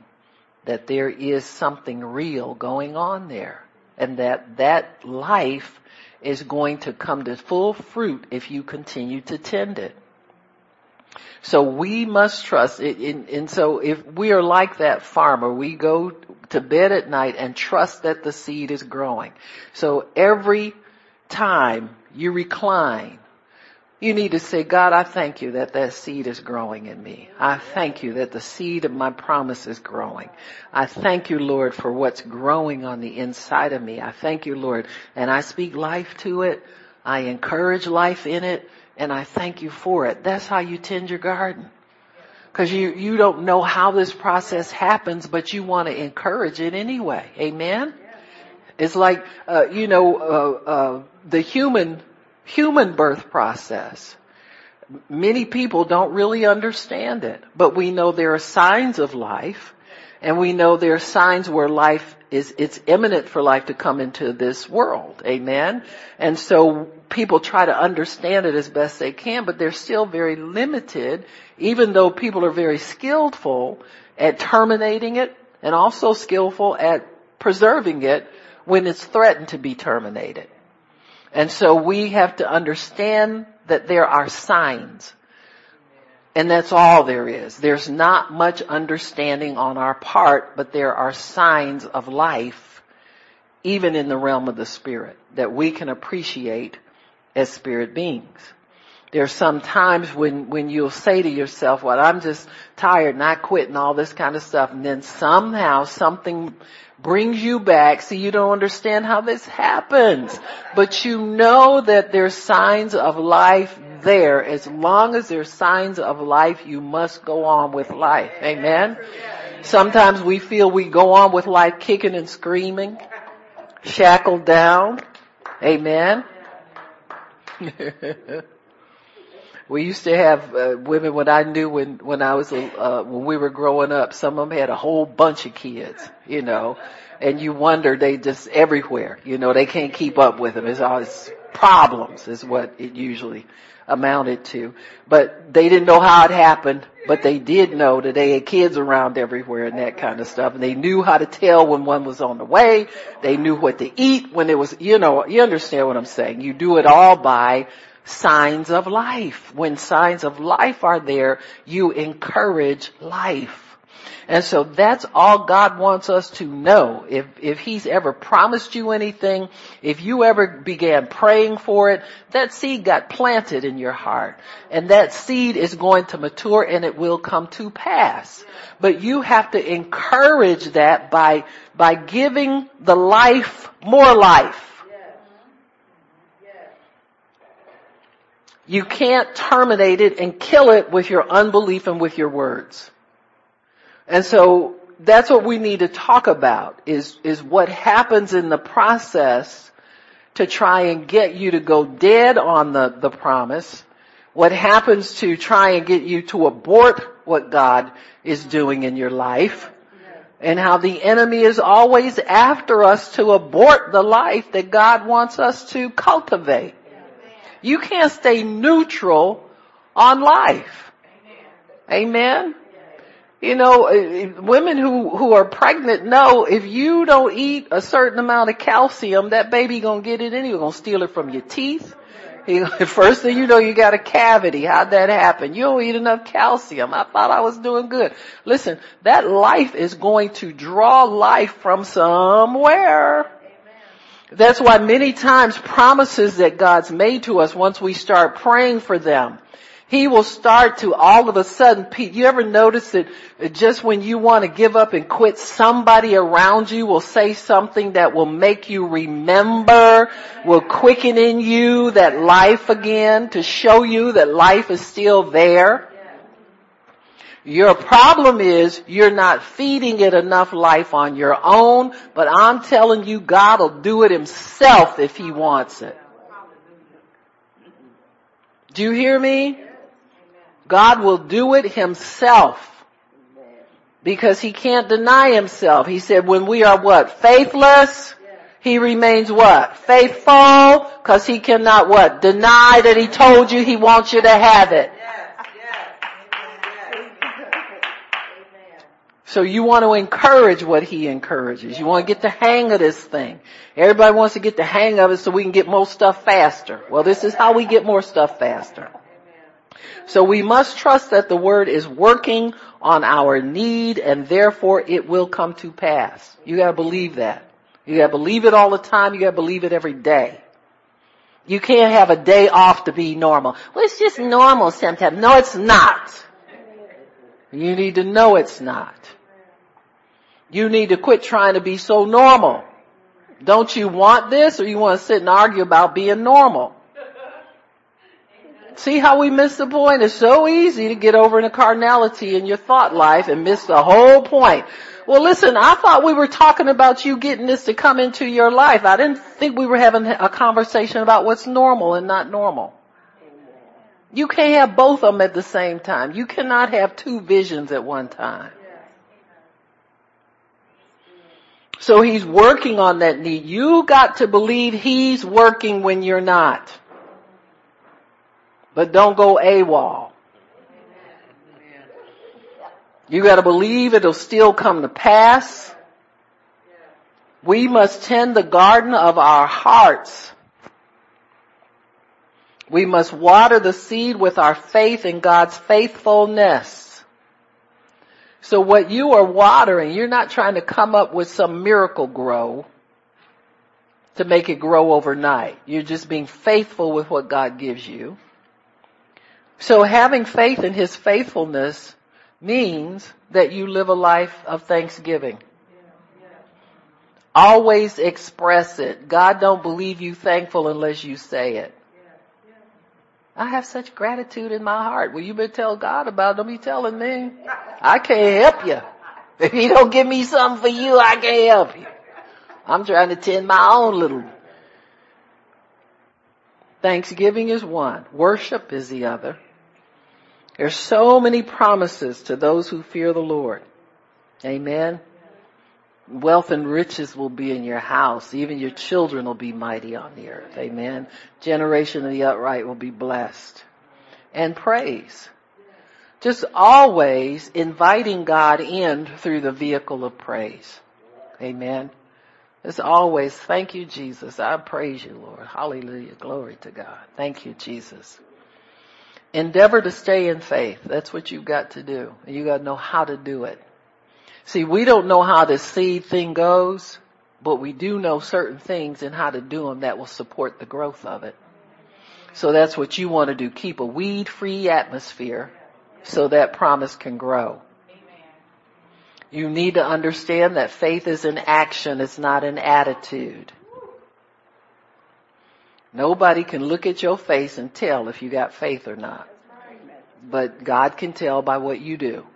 S1: that there is something real going on there, and that that life is going to come to full fruit if you continue to tend it. So we must trust it. And so if we are like that farmer, we go to bed at night and trust that the seed is growing. So every time you recline, you need to say, God, I thank you that that seed is growing in me. I thank you that the seed of my promise is growing. I thank you, Lord, for what's growing on the inside of me. I thank you, Lord. And I speak life to it. I encourage life in it and I thank you for it. That's how you tend your garden. Cause you, you don't know how this process happens, but you want to encourage it anyway. Amen? It's like, uh, you know, uh, uh, the human, human birth process. Many people don't really understand it, but we know there are signs of life and we know there are signs where life is, it's imminent for life to come into this world. Amen. And so people try to understand it as best they can, but they're still very limited, even though people are very skillful at terminating it and also skillful at preserving it when it's threatened to be terminated. And so we have to understand that there are signs and that's all there is. There's not much understanding on our part, but there are signs of life, even in the realm of the spirit, that we can appreciate as spirit beings. There are some times when, when you'll say to yourself, well, I'm just tired and I quit and all this kind of stuff. And then somehow something brings you back. See, you don't understand how this happens, but you know that there's signs of life there. As long as there's signs of life, you must go on with life. Amen. Sometimes we feel we go on with life kicking and screaming, shackled down. Amen. we used to have uh, women when I knew when when I was uh, when we were growing up. Some of them had a whole bunch of kids, you know, and you wonder they just everywhere. You know, they can't keep up with them. It's always problems, is what it usually amounted to. But they didn't know how it happened, but they did know that they had kids around everywhere and that kind of stuff. And they knew how to tell when one was on the way. They knew what to eat when it was, you know, you understand what I'm saying. You do it all by signs of life. When signs of life are there, you encourage life. And so that's all God wants us to know. If, if He's ever promised you anything, if you ever began praying for it, that seed got planted in your heart. And that seed is going to mature and it will come to pass. But you have to encourage that by, by giving the life more life. You can't terminate it and kill it with your unbelief and with your words. And so that's what we need to talk about is, is what happens in the process to try and get you to go dead on the, the promise. What happens to try and get you to abort what God is doing in your life. and how the enemy is always after us to abort the life that God wants us to cultivate. You can't stay neutral on life. Amen. You know, uh, women who, who are pregnant know if you don't eat a certain amount of calcium, that baby gonna get it anyway, gonna steal it from your teeth. You know, First thing you know, you got a cavity. How'd that happen? You don't eat enough calcium. I thought I was doing good. Listen, that life is going to draw life from somewhere. That's why many times promises that God's made to us, once we start praying for them, he will start to all of a sudden, Pete, you ever notice that just when you want to give up and quit, somebody around you will say something that will make you remember, will quicken in you that life again to show you that life is still there. Your problem is you're not feeding it enough life on your own, but I'm telling you God will do it himself if he wants it. Do you hear me? God will do it himself. Because he can't deny himself. He said when we are what? Faithless? He remains what? Faithful? Cause he cannot what? Deny that he told you he wants you to have it. So you want to encourage what he encourages. You want to get the hang of this thing. Everybody wants to get the hang of it so we can get more stuff faster. Well, this is how we get more stuff faster. So we must trust that the word is working on our need and therefore it will come to pass. You gotta believe that. You gotta believe it all the time. You gotta believe it every day. You can't have a day off to be normal. Well, it's just normal sometimes. No, it's not. You need to know it's not. You need to quit trying to be so normal. Don't you want this or you want to sit and argue about being normal? See how we miss the point? It's so easy to get over into carnality in your thought life and miss the whole point. Well listen, I thought we were talking about you getting this to come into your life. I didn't think we were having a conversation about what's normal and not normal. You can't have both of them at the same time. You cannot have two visions at one time. So he's working on that need. You got to believe he's working when you're not. But don't go AWOL. You gotta believe it'll still come to pass. We must tend the garden of our hearts. We must water the seed with our faith in God's faithfulness. So what you are watering, you're not trying to come up with some Miracle-Gro to make it grow overnight. You're just being faithful with what God gives you. So having faith in His faithfulness means that you live a life of thanksgiving. Always express it. God don't believe you thankful unless you say it. I have such gratitude in my heart. Well, you better tell God about it. Don't be telling me. I can't help you. If he don't give me something for you, I can't help you. I'm trying to tend my own little. Thanksgiving is one. Worship is the other. There's so many promises to those who fear the Lord. Amen. Wealth and riches will be in your house. Even your children will be mighty on the earth. Amen. Generation of the upright will be blessed. And praise. Just always inviting God in through the vehicle of praise. Amen. As always, thank you, Jesus. I praise you, Lord. Hallelujah. Glory to God. Thank you, Jesus. Endeavor to stay in faith. That's what you've got to do. You got to know how to do it. See, we don't know how the seed thing goes, but we do know certain things and how to do them that will support the growth of it. So that's what you want to do. Keep a weed free atmosphere so that promise can grow. You need to understand that faith is an action, it's not an attitude. Nobody can look at your face and tell if you got faith or not. But God can tell by what you do.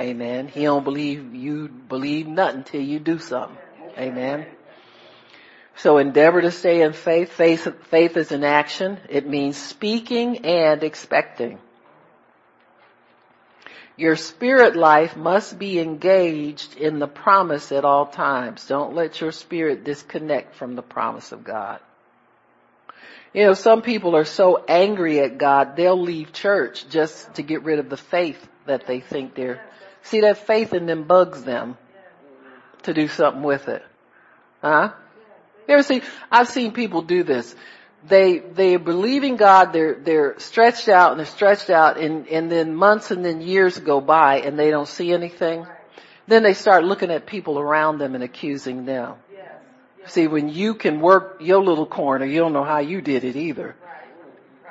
S1: Amen. He don't believe you believe nothing till you do something. Amen. So endeavor to stay in faith. Faith, faith is an action. It means speaking and expecting. Your spirit life must be engaged in the promise at all times. Don't let your spirit disconnect from the promise of God. You know, some people are so angry at God, they'll leave church just to get rid of the faith that they think they're, see that faith in them bugs them to do something with it. Huh? You ever see, I've seen people do this. They, they believe in God, they're, they're stretched out and they're stretched out and, and then months and then years go by and they don't see anything. Then they start looking at people around them and accusing them. See, when you can work your little corner, you don't know how you did it either.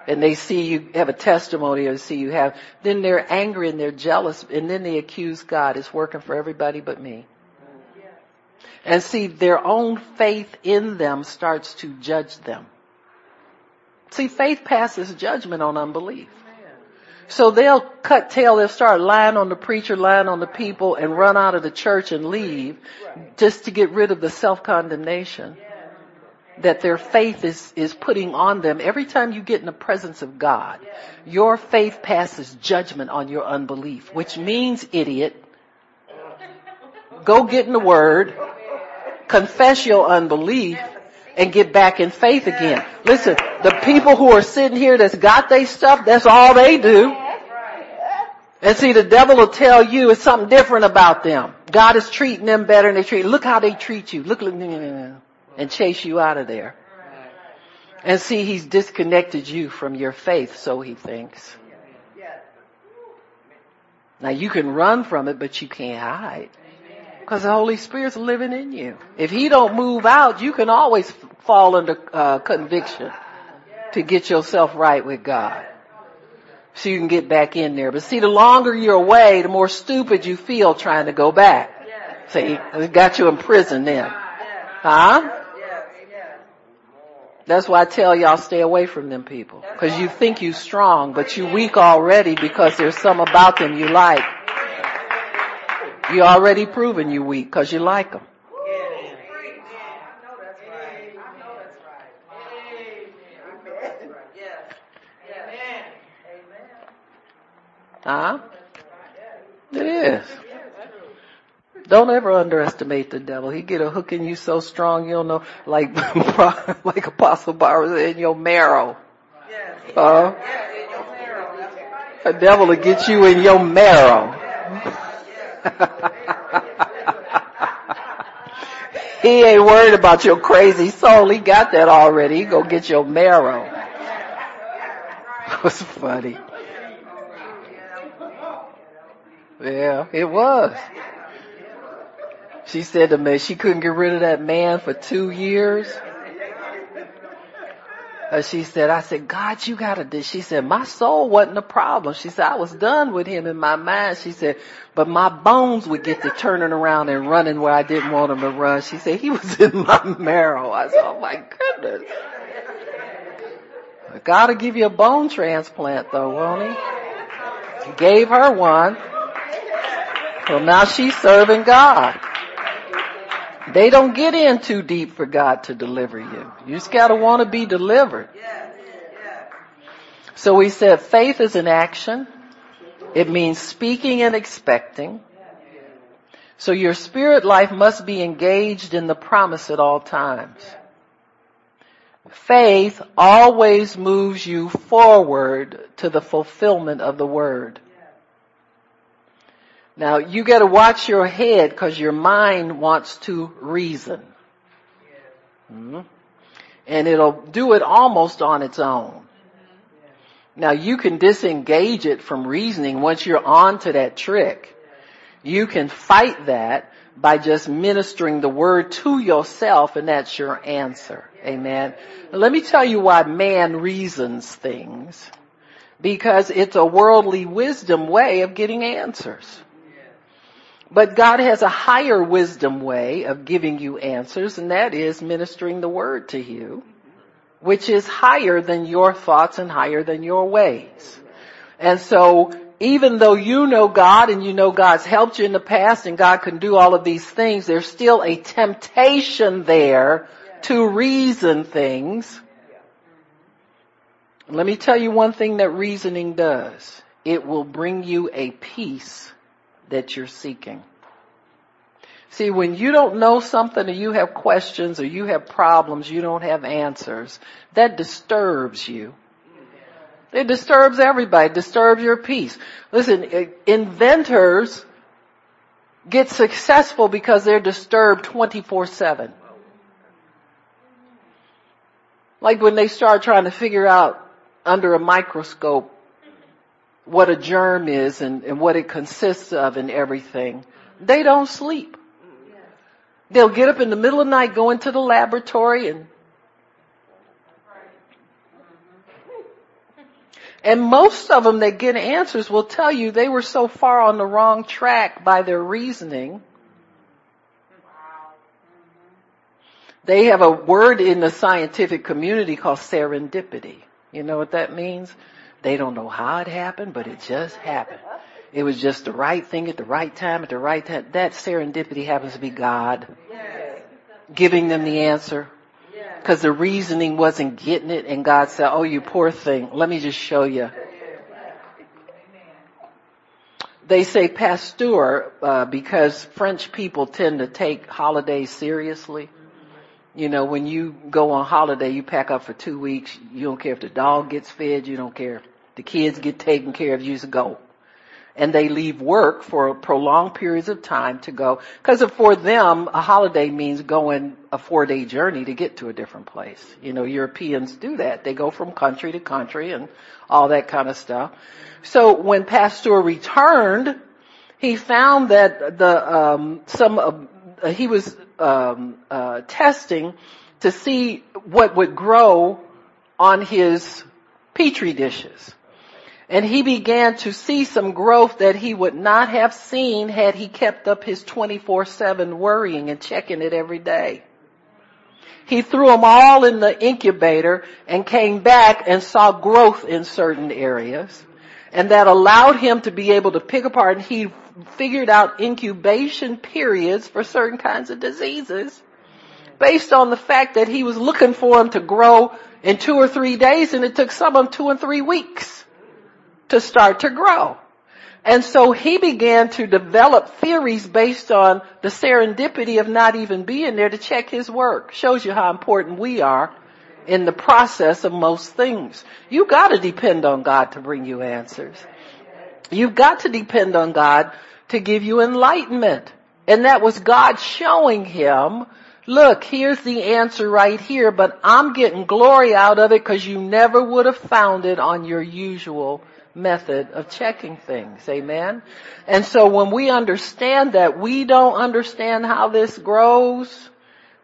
S1: And they see you have a testimony or see you have, then they're angry and they're jealous and then they accuse God. It's working for everybody but me. And see, their own faith in them starts to judge them. See, faith passes judgment on unbelief. So they'll cut tail, they'll start lying on the preacher, lying on the people, and run out of the church and leave just to get rid of the self-condemnation that their faith is, is putting on them. Every time you get in the presence of God, your faith passes judgment on your unbelief, which means, idiot, go get in the word, confess your unbelief, and get back in faith again. Listen, the people who are sitting here that's got their stuff, that's all they do. And see, the devil will tell you it's something different about them. God is treating them better than they treat. Look how they treat you. Look, look, and chase you out of there. And see, he's disconnected you from your faith, so he thinks. Now you can run from it, but you can't hide. Because the Holy Spirit's living in you. If He don't move out, you can always fall under uh, conviction to get yourself right with God. So you can get back in there. But see, the longer you're away, the more stupid you feel trying to go back. See, it got you in prison then. Huh? That's why I tell y'all stay away from them people. Cause you think you strong, but you weak already because there's some about them you like. You already proven you weak because you like them. Huh? It is. Don't ever underestimate the devil. He get a hook in you so strong you'll know, like like Apostle Barbara said, in your marrow. Uh, the devil will get you in your marrow. he ain't worried about your crazy soul. He got that already. He go get your marrow. It was funny. Yeah, it was. She said to me she couldn't get rid of that man for two years. Uh, she said, I said, God, you gotta do, she said, my soul wasn't a problem. She said, I was done with him in my mind. She said, but my bones would get to turning around and running where I didn't want him to run. She said, he was in my marrow. I said, oh my goodness. God will give you a bone transplant though, won't he? He gave her one. Well now she's serving God. They don't get in too deep for God to deliver you. You just gotta want to be delivered. So we said faith is an action. It means speaking and expecting. So your spirit life must be engaged in the promise at all times. Faith always moves you forward to the fulfillment of the word. Now you gotta watch your head because your mind wants to reason. Mm-hmm. And it'll do it almost on its own. Now you can disengage it from reasoning once you're on to that trick. You can fight that by just ministering the word to yourself and that's your answer. Amen. Let me tell you why man reasons things. Because it's a worldly wisdom way of getting answers. But God has a higher wisdom way of giving you answers, and that is ministering the word to you, which is higher than your thoughts and higher than your ways. And so, even though you know God and you know God's helped you in the past and God can do all of these things, there's still a temptation there to reason things. Let me tell you one thing that reasoning does. it will bring you a peace that you're seeking. See, when you don't know something or you have questions or you have problems, you don't have answers, that disturbs you. It disturbs everybody, it disturbs your peace. Listen, inventors get successful because they're disturbed 24-7. Like when they start trying to figure out under a microscope what a germ is and, and what it consists of and everything. They don't sleep. They'll get up in the middle of the night, go into the laboratory and And most of them that get answers will tell you they were so far on the wrong track by their reasoning. They have a word in the scientific community called serendipity. You know what that means? They don't know how it happened, but it just happened. It was just the right thing at the right time at the right time. That serendipity happens to be God giving them the answer because the reasoning wasn't getting it and God said, oh you poor thing, let me just show you. They say pasteur uh, because French people tend to take holidays seriously. You know, when you go on holiday, you pack up for two weeks. You don't care if the dog gets fed. You don't care the kids get taken care of. You just go and they leave work for prolonged periods of time to go. Because for them, a holiday means going a four day journey to get to a different place. You know, Europeans do that. They go from country to country and all that kind of stuff. So when Pasteur returned, he found that the um, some uh, he was um, uh, testing to see what would grow on his petri dishes. And he began to see some growth that he would not have seen had he kept up his 24-7 worrying and checking it every day. He threw them all in the incubator and came back and saw growth in certain areas. And that allowed him to be able to pick apart and he figured out incubation periods for certain kinds of diseases based on the fact that he was looking for them to grow in two or three days and it took some of them two and three weeks to start to grow. And so he began to develop theories based on the serendipity of not even being there to check his work. Shows you how important we are in the process of most things. You gotta depend on God to bring you answers. You've got to depend on God to give you enlightenment. And that was God showing him, look, here's the answer right here, but I'm getting glory out of it because you never would have found it on your usual method of checking things. Amen. And so when we understand that we don't understand how this grows,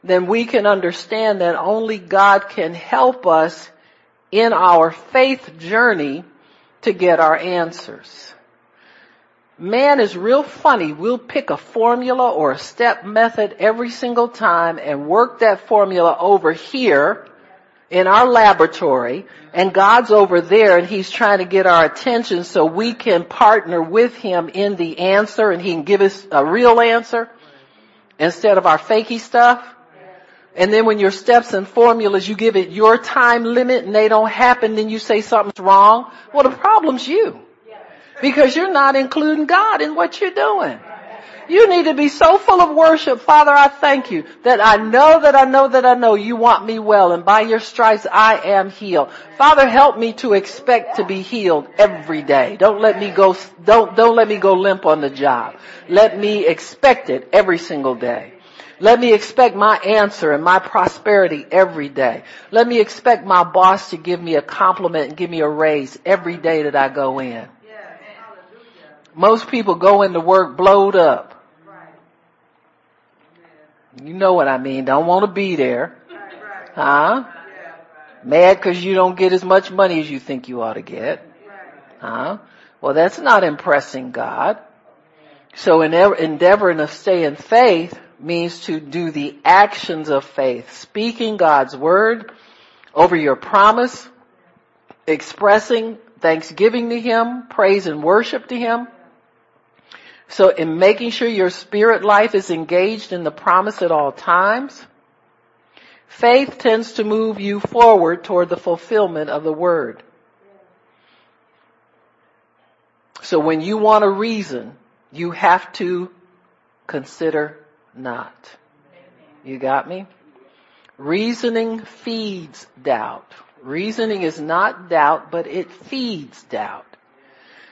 S1: then we can understand that only God can help us in our faith journey to get our answers. Man is real funny. We'll pick a formula or a step method every single time and work that formula over here in our laboratory and God's over there and He's trying to get our attention so we can partner with Him in the answer and He can give us a real answer instead of our fakey stuff. And then when your steps and formulas, you give it your time limit and they don't happen, then you say something's wrong. Well, the problem's you. Because you're not including God in what you're doing. You need to be so full of worship. Father, I thank you that I know that I know that I know you want me well and by your stripes I am healed. Father, help me to expect to be healed every day. Don't let me go, don't, don't let me go limp on the job. Let me expect it every single day. Let me expect my answer and my prosperity every day. Let me expect my boss to give me a compliment and give me a raise every day that I go in. Most people go into work blowed up. You know what I mean. Don't want to be there. Huh? Mad because you don't get as much money as you think you ought to get. Huh? Well, that's not impressing God. So endeavoring to stay in faith means to do the actions of faith, speaking God's word over your promise, expressing thanksgiving to Him, praise and worship to Him, so in making sure your spirit life is engaged in the promise at all times, faith tends to move you forward toward the fulfillment of the word. So when you want a reason, you have to consider not. You got me? Reasoning feeds doubt. Reasoning is not doubt, but it feeds doubt.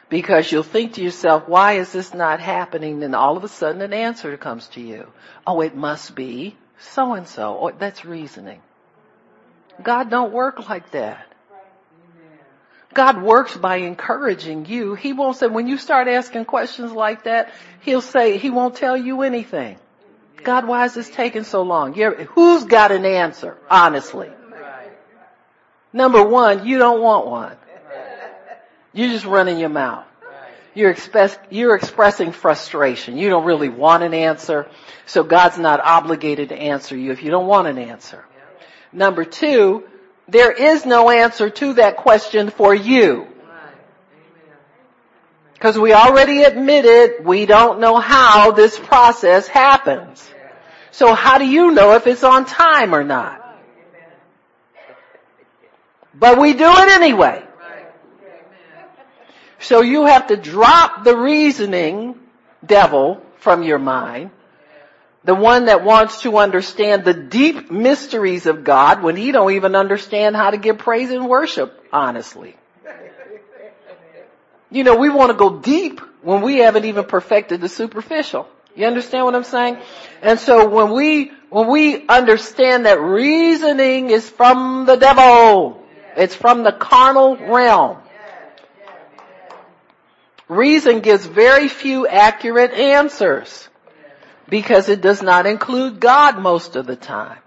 S1: Because you'll think to yourself, why is this not happening? Then all of a sudden an answer comes to you. Oh, it must be so and so. That's reasoning. God don't work like that. God works by encouraging you. He won't say, when you start asking questions like that, He'll say, He won't tell you anything. God, why is this taking so long? You're, who's got an answer, honestly? Number one, you don't want one. You're just running your mouth. You're, express, you're expressing frustration. You don't really want an answer. So God's not obligated to answer you if you don't want an answer. Number two, there is no answer to that question for you. Because we already admitted we don't know how this process happens. So how do you know if it's on time or not? But we do it anyway. So you have to drop the reasoning devil from your mind. The one that wants to understand the deep mysteries of God when he don't even understand how to give praise and worship, honestly. You know, we want to go deep when we haven't even perfected the superficial. You understand what I'm saying? And so when we, when we understand that reasoning is from the devil, it's from the carnal realm. Reason gives very few accurate answers because it does not include God most of the time.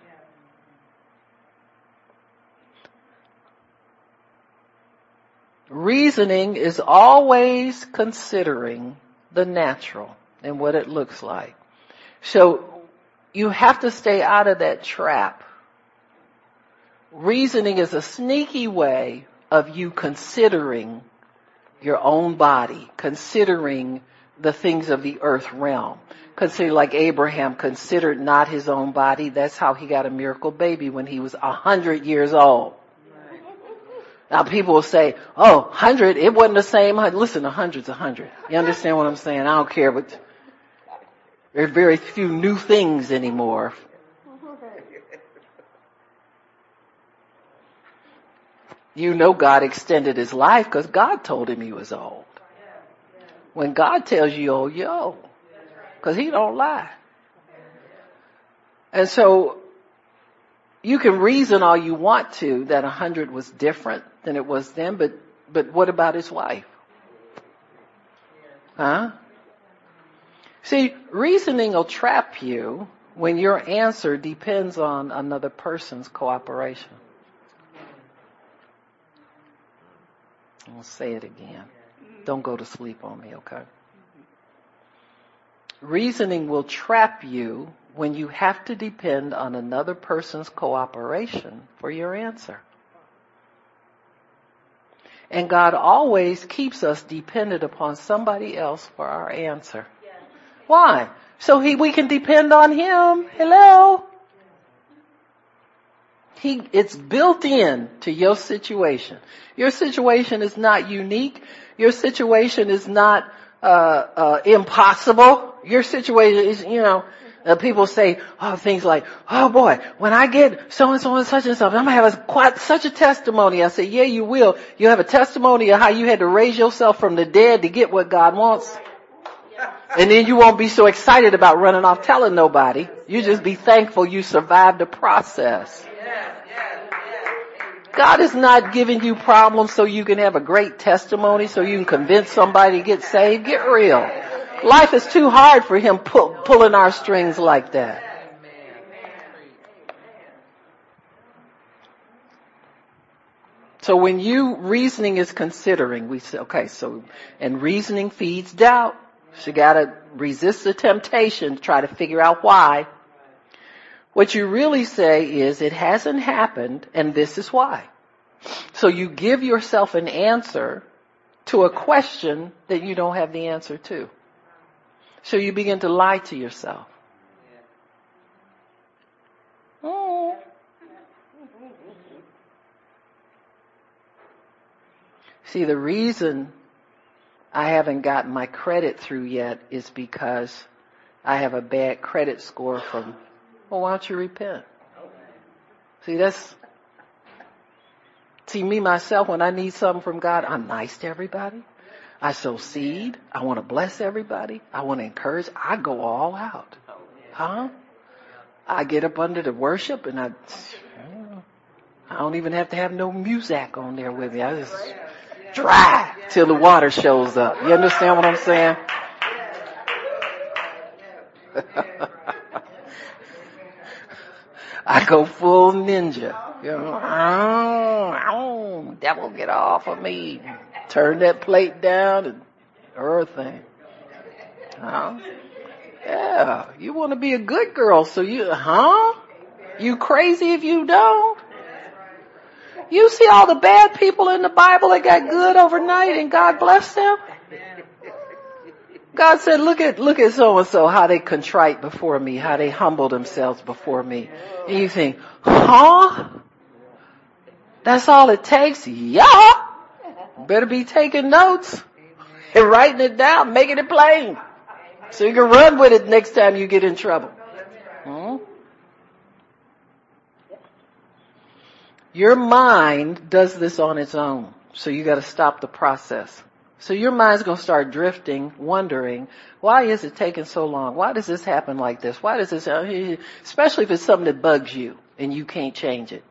S1: Reasoning is always considering the natural and what it looks like. So you have to stay out of that trap. Reasoning is a sneaky way of you considering your own body, considering the things of the earth realm. Consider like Abraham considered not his own body. That's how he got a miracle baby when he was a hundred years old. Now people will say, oh, hundred, it wasn't the same. Listen, a hundred's a hundred. You understand what I'm saying? I don't care, but there are very few new things anymore. You know God extended his life because God told him he was old. When God tells you oh, old, you're old. Cause he don't lie. And so you can reason all you want to that a hundred was different than it was then, but, but what about his wife? Huh? See, reasoning will trap you when your answer depends on another person's cooperation. I'll say it again. Don't go to sleep on me, okay? Reasoning will trap you when you have to depend on another person's cooperation for your answer. And God always keeps us dependent upon somebody else for our answer. Why? So he, we can depend on Him. Hello? He, it's built in to your situation. Your situation is not unique. Your situation is not, uh, uh, impossible. Your situation is, you know, uh, people say oh, things like, "Oh boy, when I get so and so and such and such, I'm gonna have a, quite such a testimony." I say, "Yeah, you will. You have a testimony of how you had to raise yourself from the dead to get what God wants." And then you won't be so excited about running off telling nobody. You just be thankful you survived the process. God is not giving you problems so you can have a great testimony, so you can convince somebody to get saved. Get real. Life is too hard for him pull, pulling our strings like that. So when you reasoning is considering, we say, okay, so, and reasoning feeds doubt. So you gotta resist the temptation to try to figure out why. What you really say is it hasn't happened and this is why. So you give yourself an answer to a question that you don't have the answer to. So you begin to lie to yourself. Oh. See, the reason I haven't gotten my credit through yet is because I have a bad credit score from, well, why don't you repent? See, that's, see me myself, when I need something from God, I'm nice to everybody. I sow seed. I want to bless everybody. I want to encourage. I go all out. Huh? I get up under the worship and I, I don't even have to have no music on there with me. I just dry till the water shows up. You understand what I'm saying? I go full ninja. You know, oh, oh devil get off of me. Turn that plate down and everything. Huh? Yeah, you want to be a good girl, so you, huh? You crazy if you don't? You see all the bad people in the Bible that got good overnight and God blessed them? God said, look at, look at so and so, how they contrite before me, how they humble themselves before me. And you think, huh? That's all it takes? Yeah. Better be taking notes and writing it down, making it plain. So you can run with it next time you get in trouble. Hmm? Your mind does this on its own. So you gotta stop the process. So your mind's going to start drifting, wondering, why is it taking so long? Why does this happen like this? Why does this, especially if it's something that bugs you and you can't change it.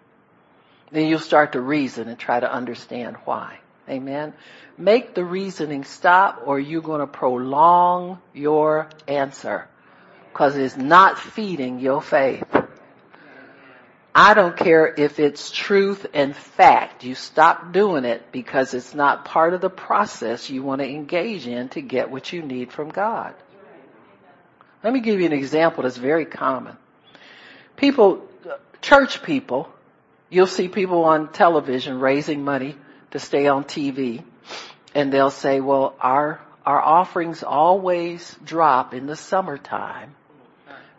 S1: Then you'll start to reason and try to understand why. Amen. Make the reasoning stop or you're going to prolong your answer because it's not feeding your faith. I don't care if it's truth and fact. You stop doing it because it's not part of the process you want to engage in to get what you need from God. Let me give you an example that's very common. People, church people, you'll see people on television raising money to stay on TV and they'll say, well, our, our offerings always drop in the summertime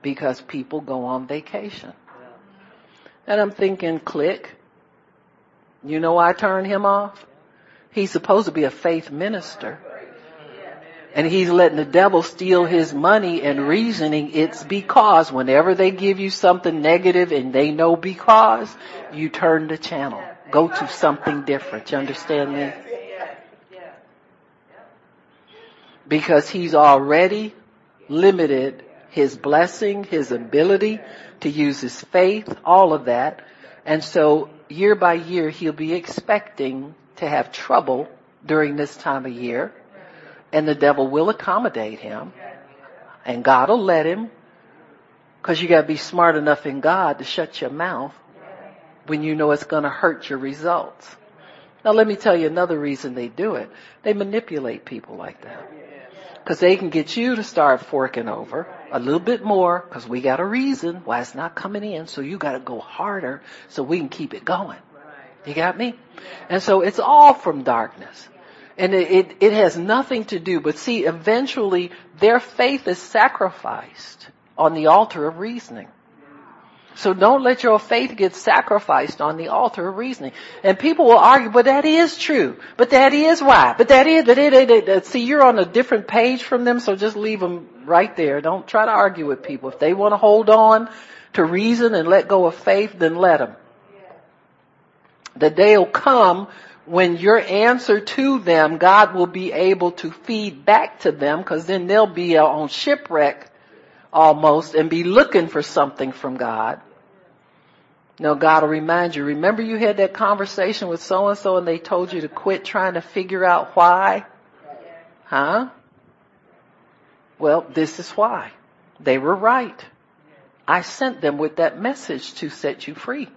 S1: because people go on vacation. And I'm thinking, click. You know why I turned him off? He's supposed to be a faith minister. And he's letting the devil steal his money and reasoning it's because whenever they give you something negative and they know because, you turn the channel. Go to something different. You understand me? Because he's already limited his blessing, his ability to use his faith, all of that. And so year by year, he'll be expecting to have trouble during this time of year. And the devil will accommodate him. And God will let him. Cause you gotta be smart enough in God to shut your mouth when you know it's gonna hurt your results. Now let me tell you another reason they do it. They manipulate people like that. Cause they can get you to start forking over a little bit more because we got a reason why it's not coming in. So you got to go harder so we can keep it going. You got me? And so it's all from darkness. And it, it, it has nothing to do, but see, eventually their faith is sacrificed on the altar of reasoning. So don't let your faith get sacrificed on the altar of reasoning. And people will argue, but that is true. But that is why. But that is, but it, it, it, see, you're on a different page from them, so just leave them right there. Don't try to argue with people. If they want to hold on to reason and let go of faith, then let them. The day will come when your answer to them, God will be able to feed back to them, because then they'll be uh, on shipwreck almost and be looking for something from God. No, God will remind you, remember you had that conversation with so and so and they told you to quit trying to figure out why? Huh? Well, this is why. They were right. I sent them with that message to set you free.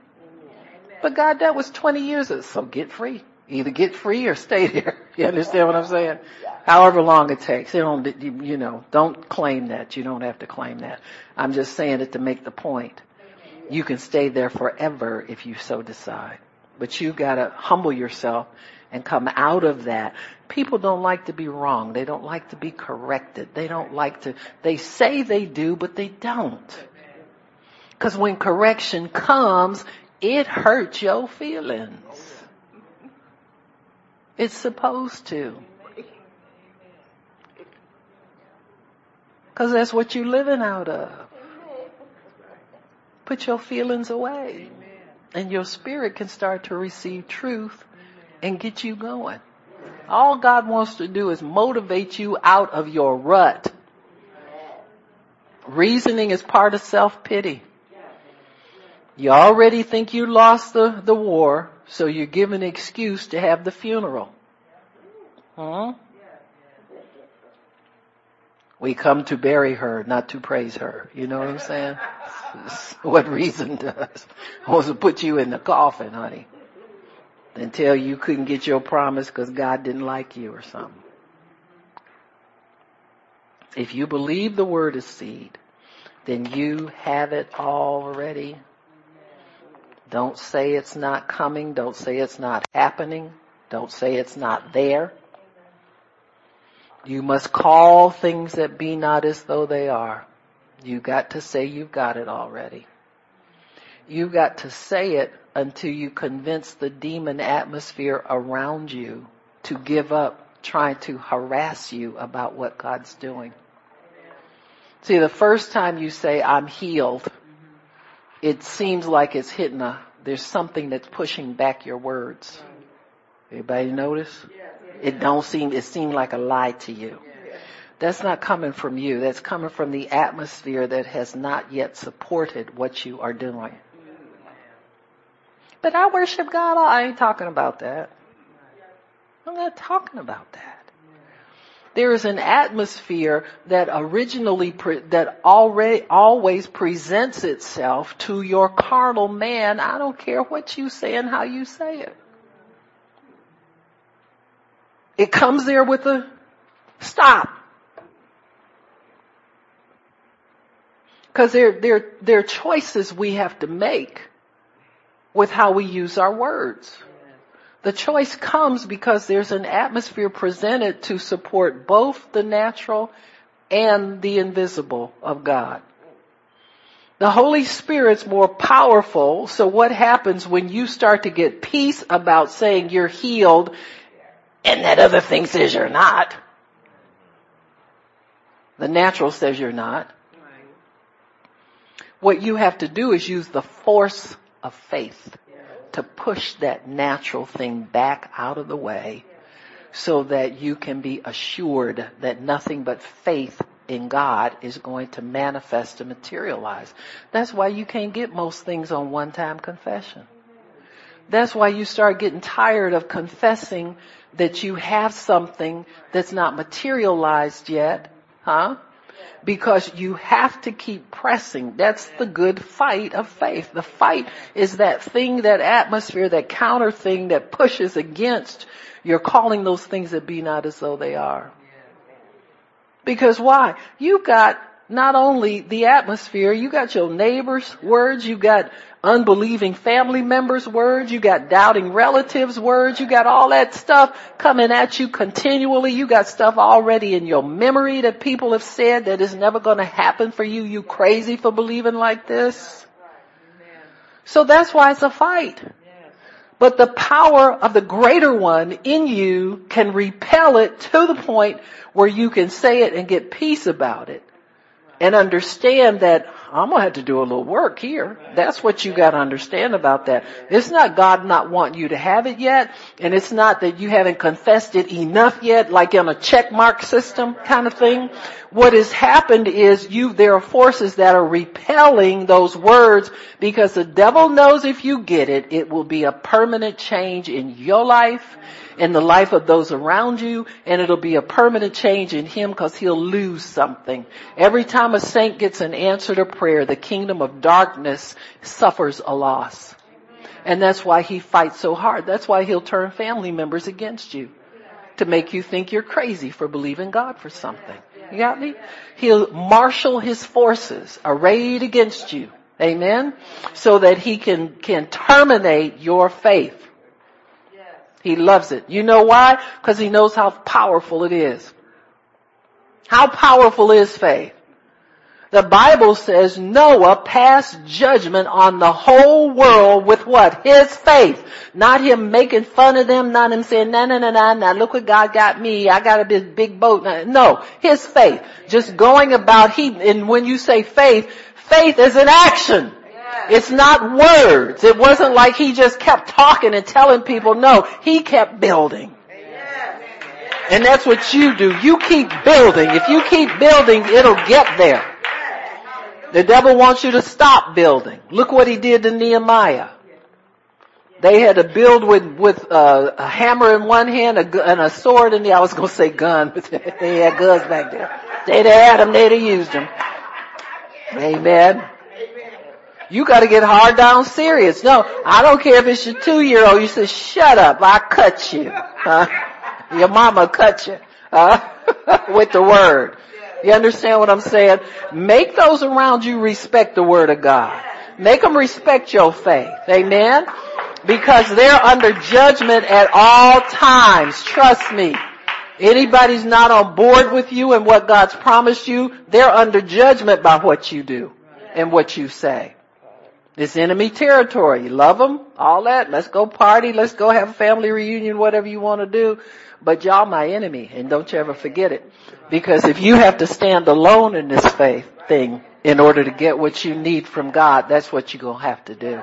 S1: But God, that was 20 years ago, so get free. Either get free or stay there. You understand what I'm saying? However long it takes. You don't, you know, don't claim that. You don't have to claim that. I'm just saying it to make the point. You can stay there forever if you so decide. But you gotta humble yourself and come out of that. People don't like to be wrong. They don't like to be corrected. They don't like to, they say they do, but they don't. Cause when correction comes, it hurts your feelings. It's supposed to. Cause that's what you're living out of. Put your feelings away. And your spirit can start to receive truth and get you going. All God wants to do is motivate you out of your rut. Reasoning is part of self-pity. You already think you lost the, the war, so you're given an excuse to have the funeral. Huh? We come to bury her, not to praise her. You know what I'm saying? what reason does. Wants to put you in the coffin, honey. Until you couldn't get your promise because God didn't like you or something. If you believe the word is seed, then you have it already. Don't say it's not coming. Don't say it's not happening. Don't say it's not there. You must call things that be not as though they are. You got to say you've got it already. You've got to say it until you convince the demon atmosphere around you to give up trying to harass you about what God's doing. See, the first time you say, I'm healed, it seems like it's hitting a, there's something that's pushing back your words. Anybody notice? It don't seem, it seemed like a lie to you. That's not coming from you. That's coming from the atmosphere that has not yet supported what you are doing. But I worship God. I ain't talking about that. I'm not talking about that. There is an atmosphere that originally, pre- that already, always presents itself to your carnal man. I don't care what you say and how you say it. It comes there with a stop. Cause there, there, there are choices we have to make with how we use our words. The choice comes because there's an atmosphere presented to support both the natural and the invisible of God. The Holy Spirit's more powerful, so what happens when you start to get peace about saying you're healed and that other thing says you're not? The natural says you're not. What you have to do is use the force of faith to push that natural thing back out of the way so that you can be assured that nothing but faith in God is going to manifest and materialize. That's why you can't get most things on one time confession. That's why you start getting tired of confessing that you have something that's not materialized yet, huh? Because you have to keep pressing. That's the good fight of faith. The fight is that thing, that atmosphere, that counter thing that pushes against. You're calling those things that be not as though they are. Because why? You got not only the atmosphere, you got your neighbors' words, you got unbelieving family members' words, you got doubting relatives' words, you got all that stuff coming at you continually. You got stuff already in your memory that people have said that is never going to happen for you. You crazy for believing like this. So that's why it's a fight. But the power of the greater one in you can repel it to the point where you can say it and get peace about it and understand that I'm gonna have to do a little work here. That's what you gotta understand about that. It's not God not wanting you to have it yet, and it's not that you haven't confessed it enough yet, like in a check mark system kind of thing. What has happened is you, there are forces that are repelling those words because the devil knows if you get it, it will be a permanent change in your life in the life of those around you and it'll be a permanent change in him because he'll lose something. Every time a saint gets an answer to prayer, the kingdom of darkness suffers a loss. And that's why he fights so hard. That's why he'll turn family members against you to make you think you're crazy for believing God for something. You got me? He'll marshal his forces arrayed against you. Amen? So that he can, can terminate your faith. He loves it. You know why? Because he knows how powerful it is. How powerful is faith? The Bible says Noah passed judgment on the whole world with what? His faith. Not him making fun of them, not him saying, no, no, no, no, look what God got me, I got a big, big boat. No, his faith. Just going about, he, and when you say faith, faith is an action. It's not words. It wasn't like he just kept talking and telling people, no, he kept building. And that's what you do. You keep building. If you keep building, it'll get there. The devil wants you to stop building. Look what he did to Nehemiah. They had to build with, with a hammer in one hand a, and a sword in the, I was going to say gun, but they had guns back there. They'd have had them, they'd have used them. Amen. You gotta get hard down serious. No, I don't care if it's your two year old. You say, shut up, I cut you. Huh? Your mama cut you. Huh? With the word. You understand what I'm saying? Make those around you respect the word of God. Make them respect your faith. Amen? Because they're under judgment at all times. Trust me. Anybody's not on board with you and what God's promised you, they're under judgment by what you do and what you say. It's enemy territory. You love them, all that. Let's go party. Let's go have a family reunion, whatever you want to do. But y'all my enemy and don't you ever forget it. Because if you have to stand alone in this faith thing in order to get what you need from God, that's what you're going to have to do.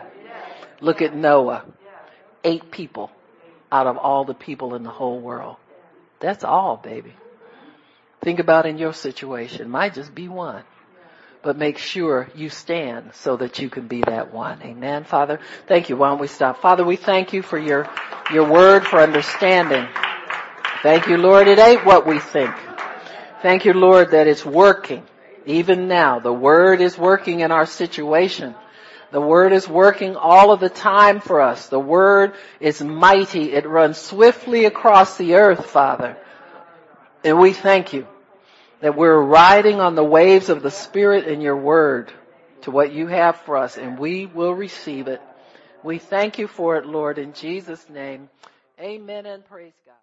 S1: Look at Noah. Eight people out of all the people in the whole world. That's all, baby. Think about in your situation. Might just be one. But make sure you stand so that you can be that one. Amen, Father. Thank you. Why don't we stop? Father, we thank you for your, your word, for understanding. Thank you, Lord. It ain't what we think. Thank you, Lord, that it's working. Even now, the Word is working in our situation. The Word is working all of the time for us. The Word is mighty. It runs swiftly across the earth, Father. And we thank you that we're riding on the waves of the Spirit in your Word to what you have for us and we will receive it. We thank you for it, Lord, in Jesus' name. Amen and praise.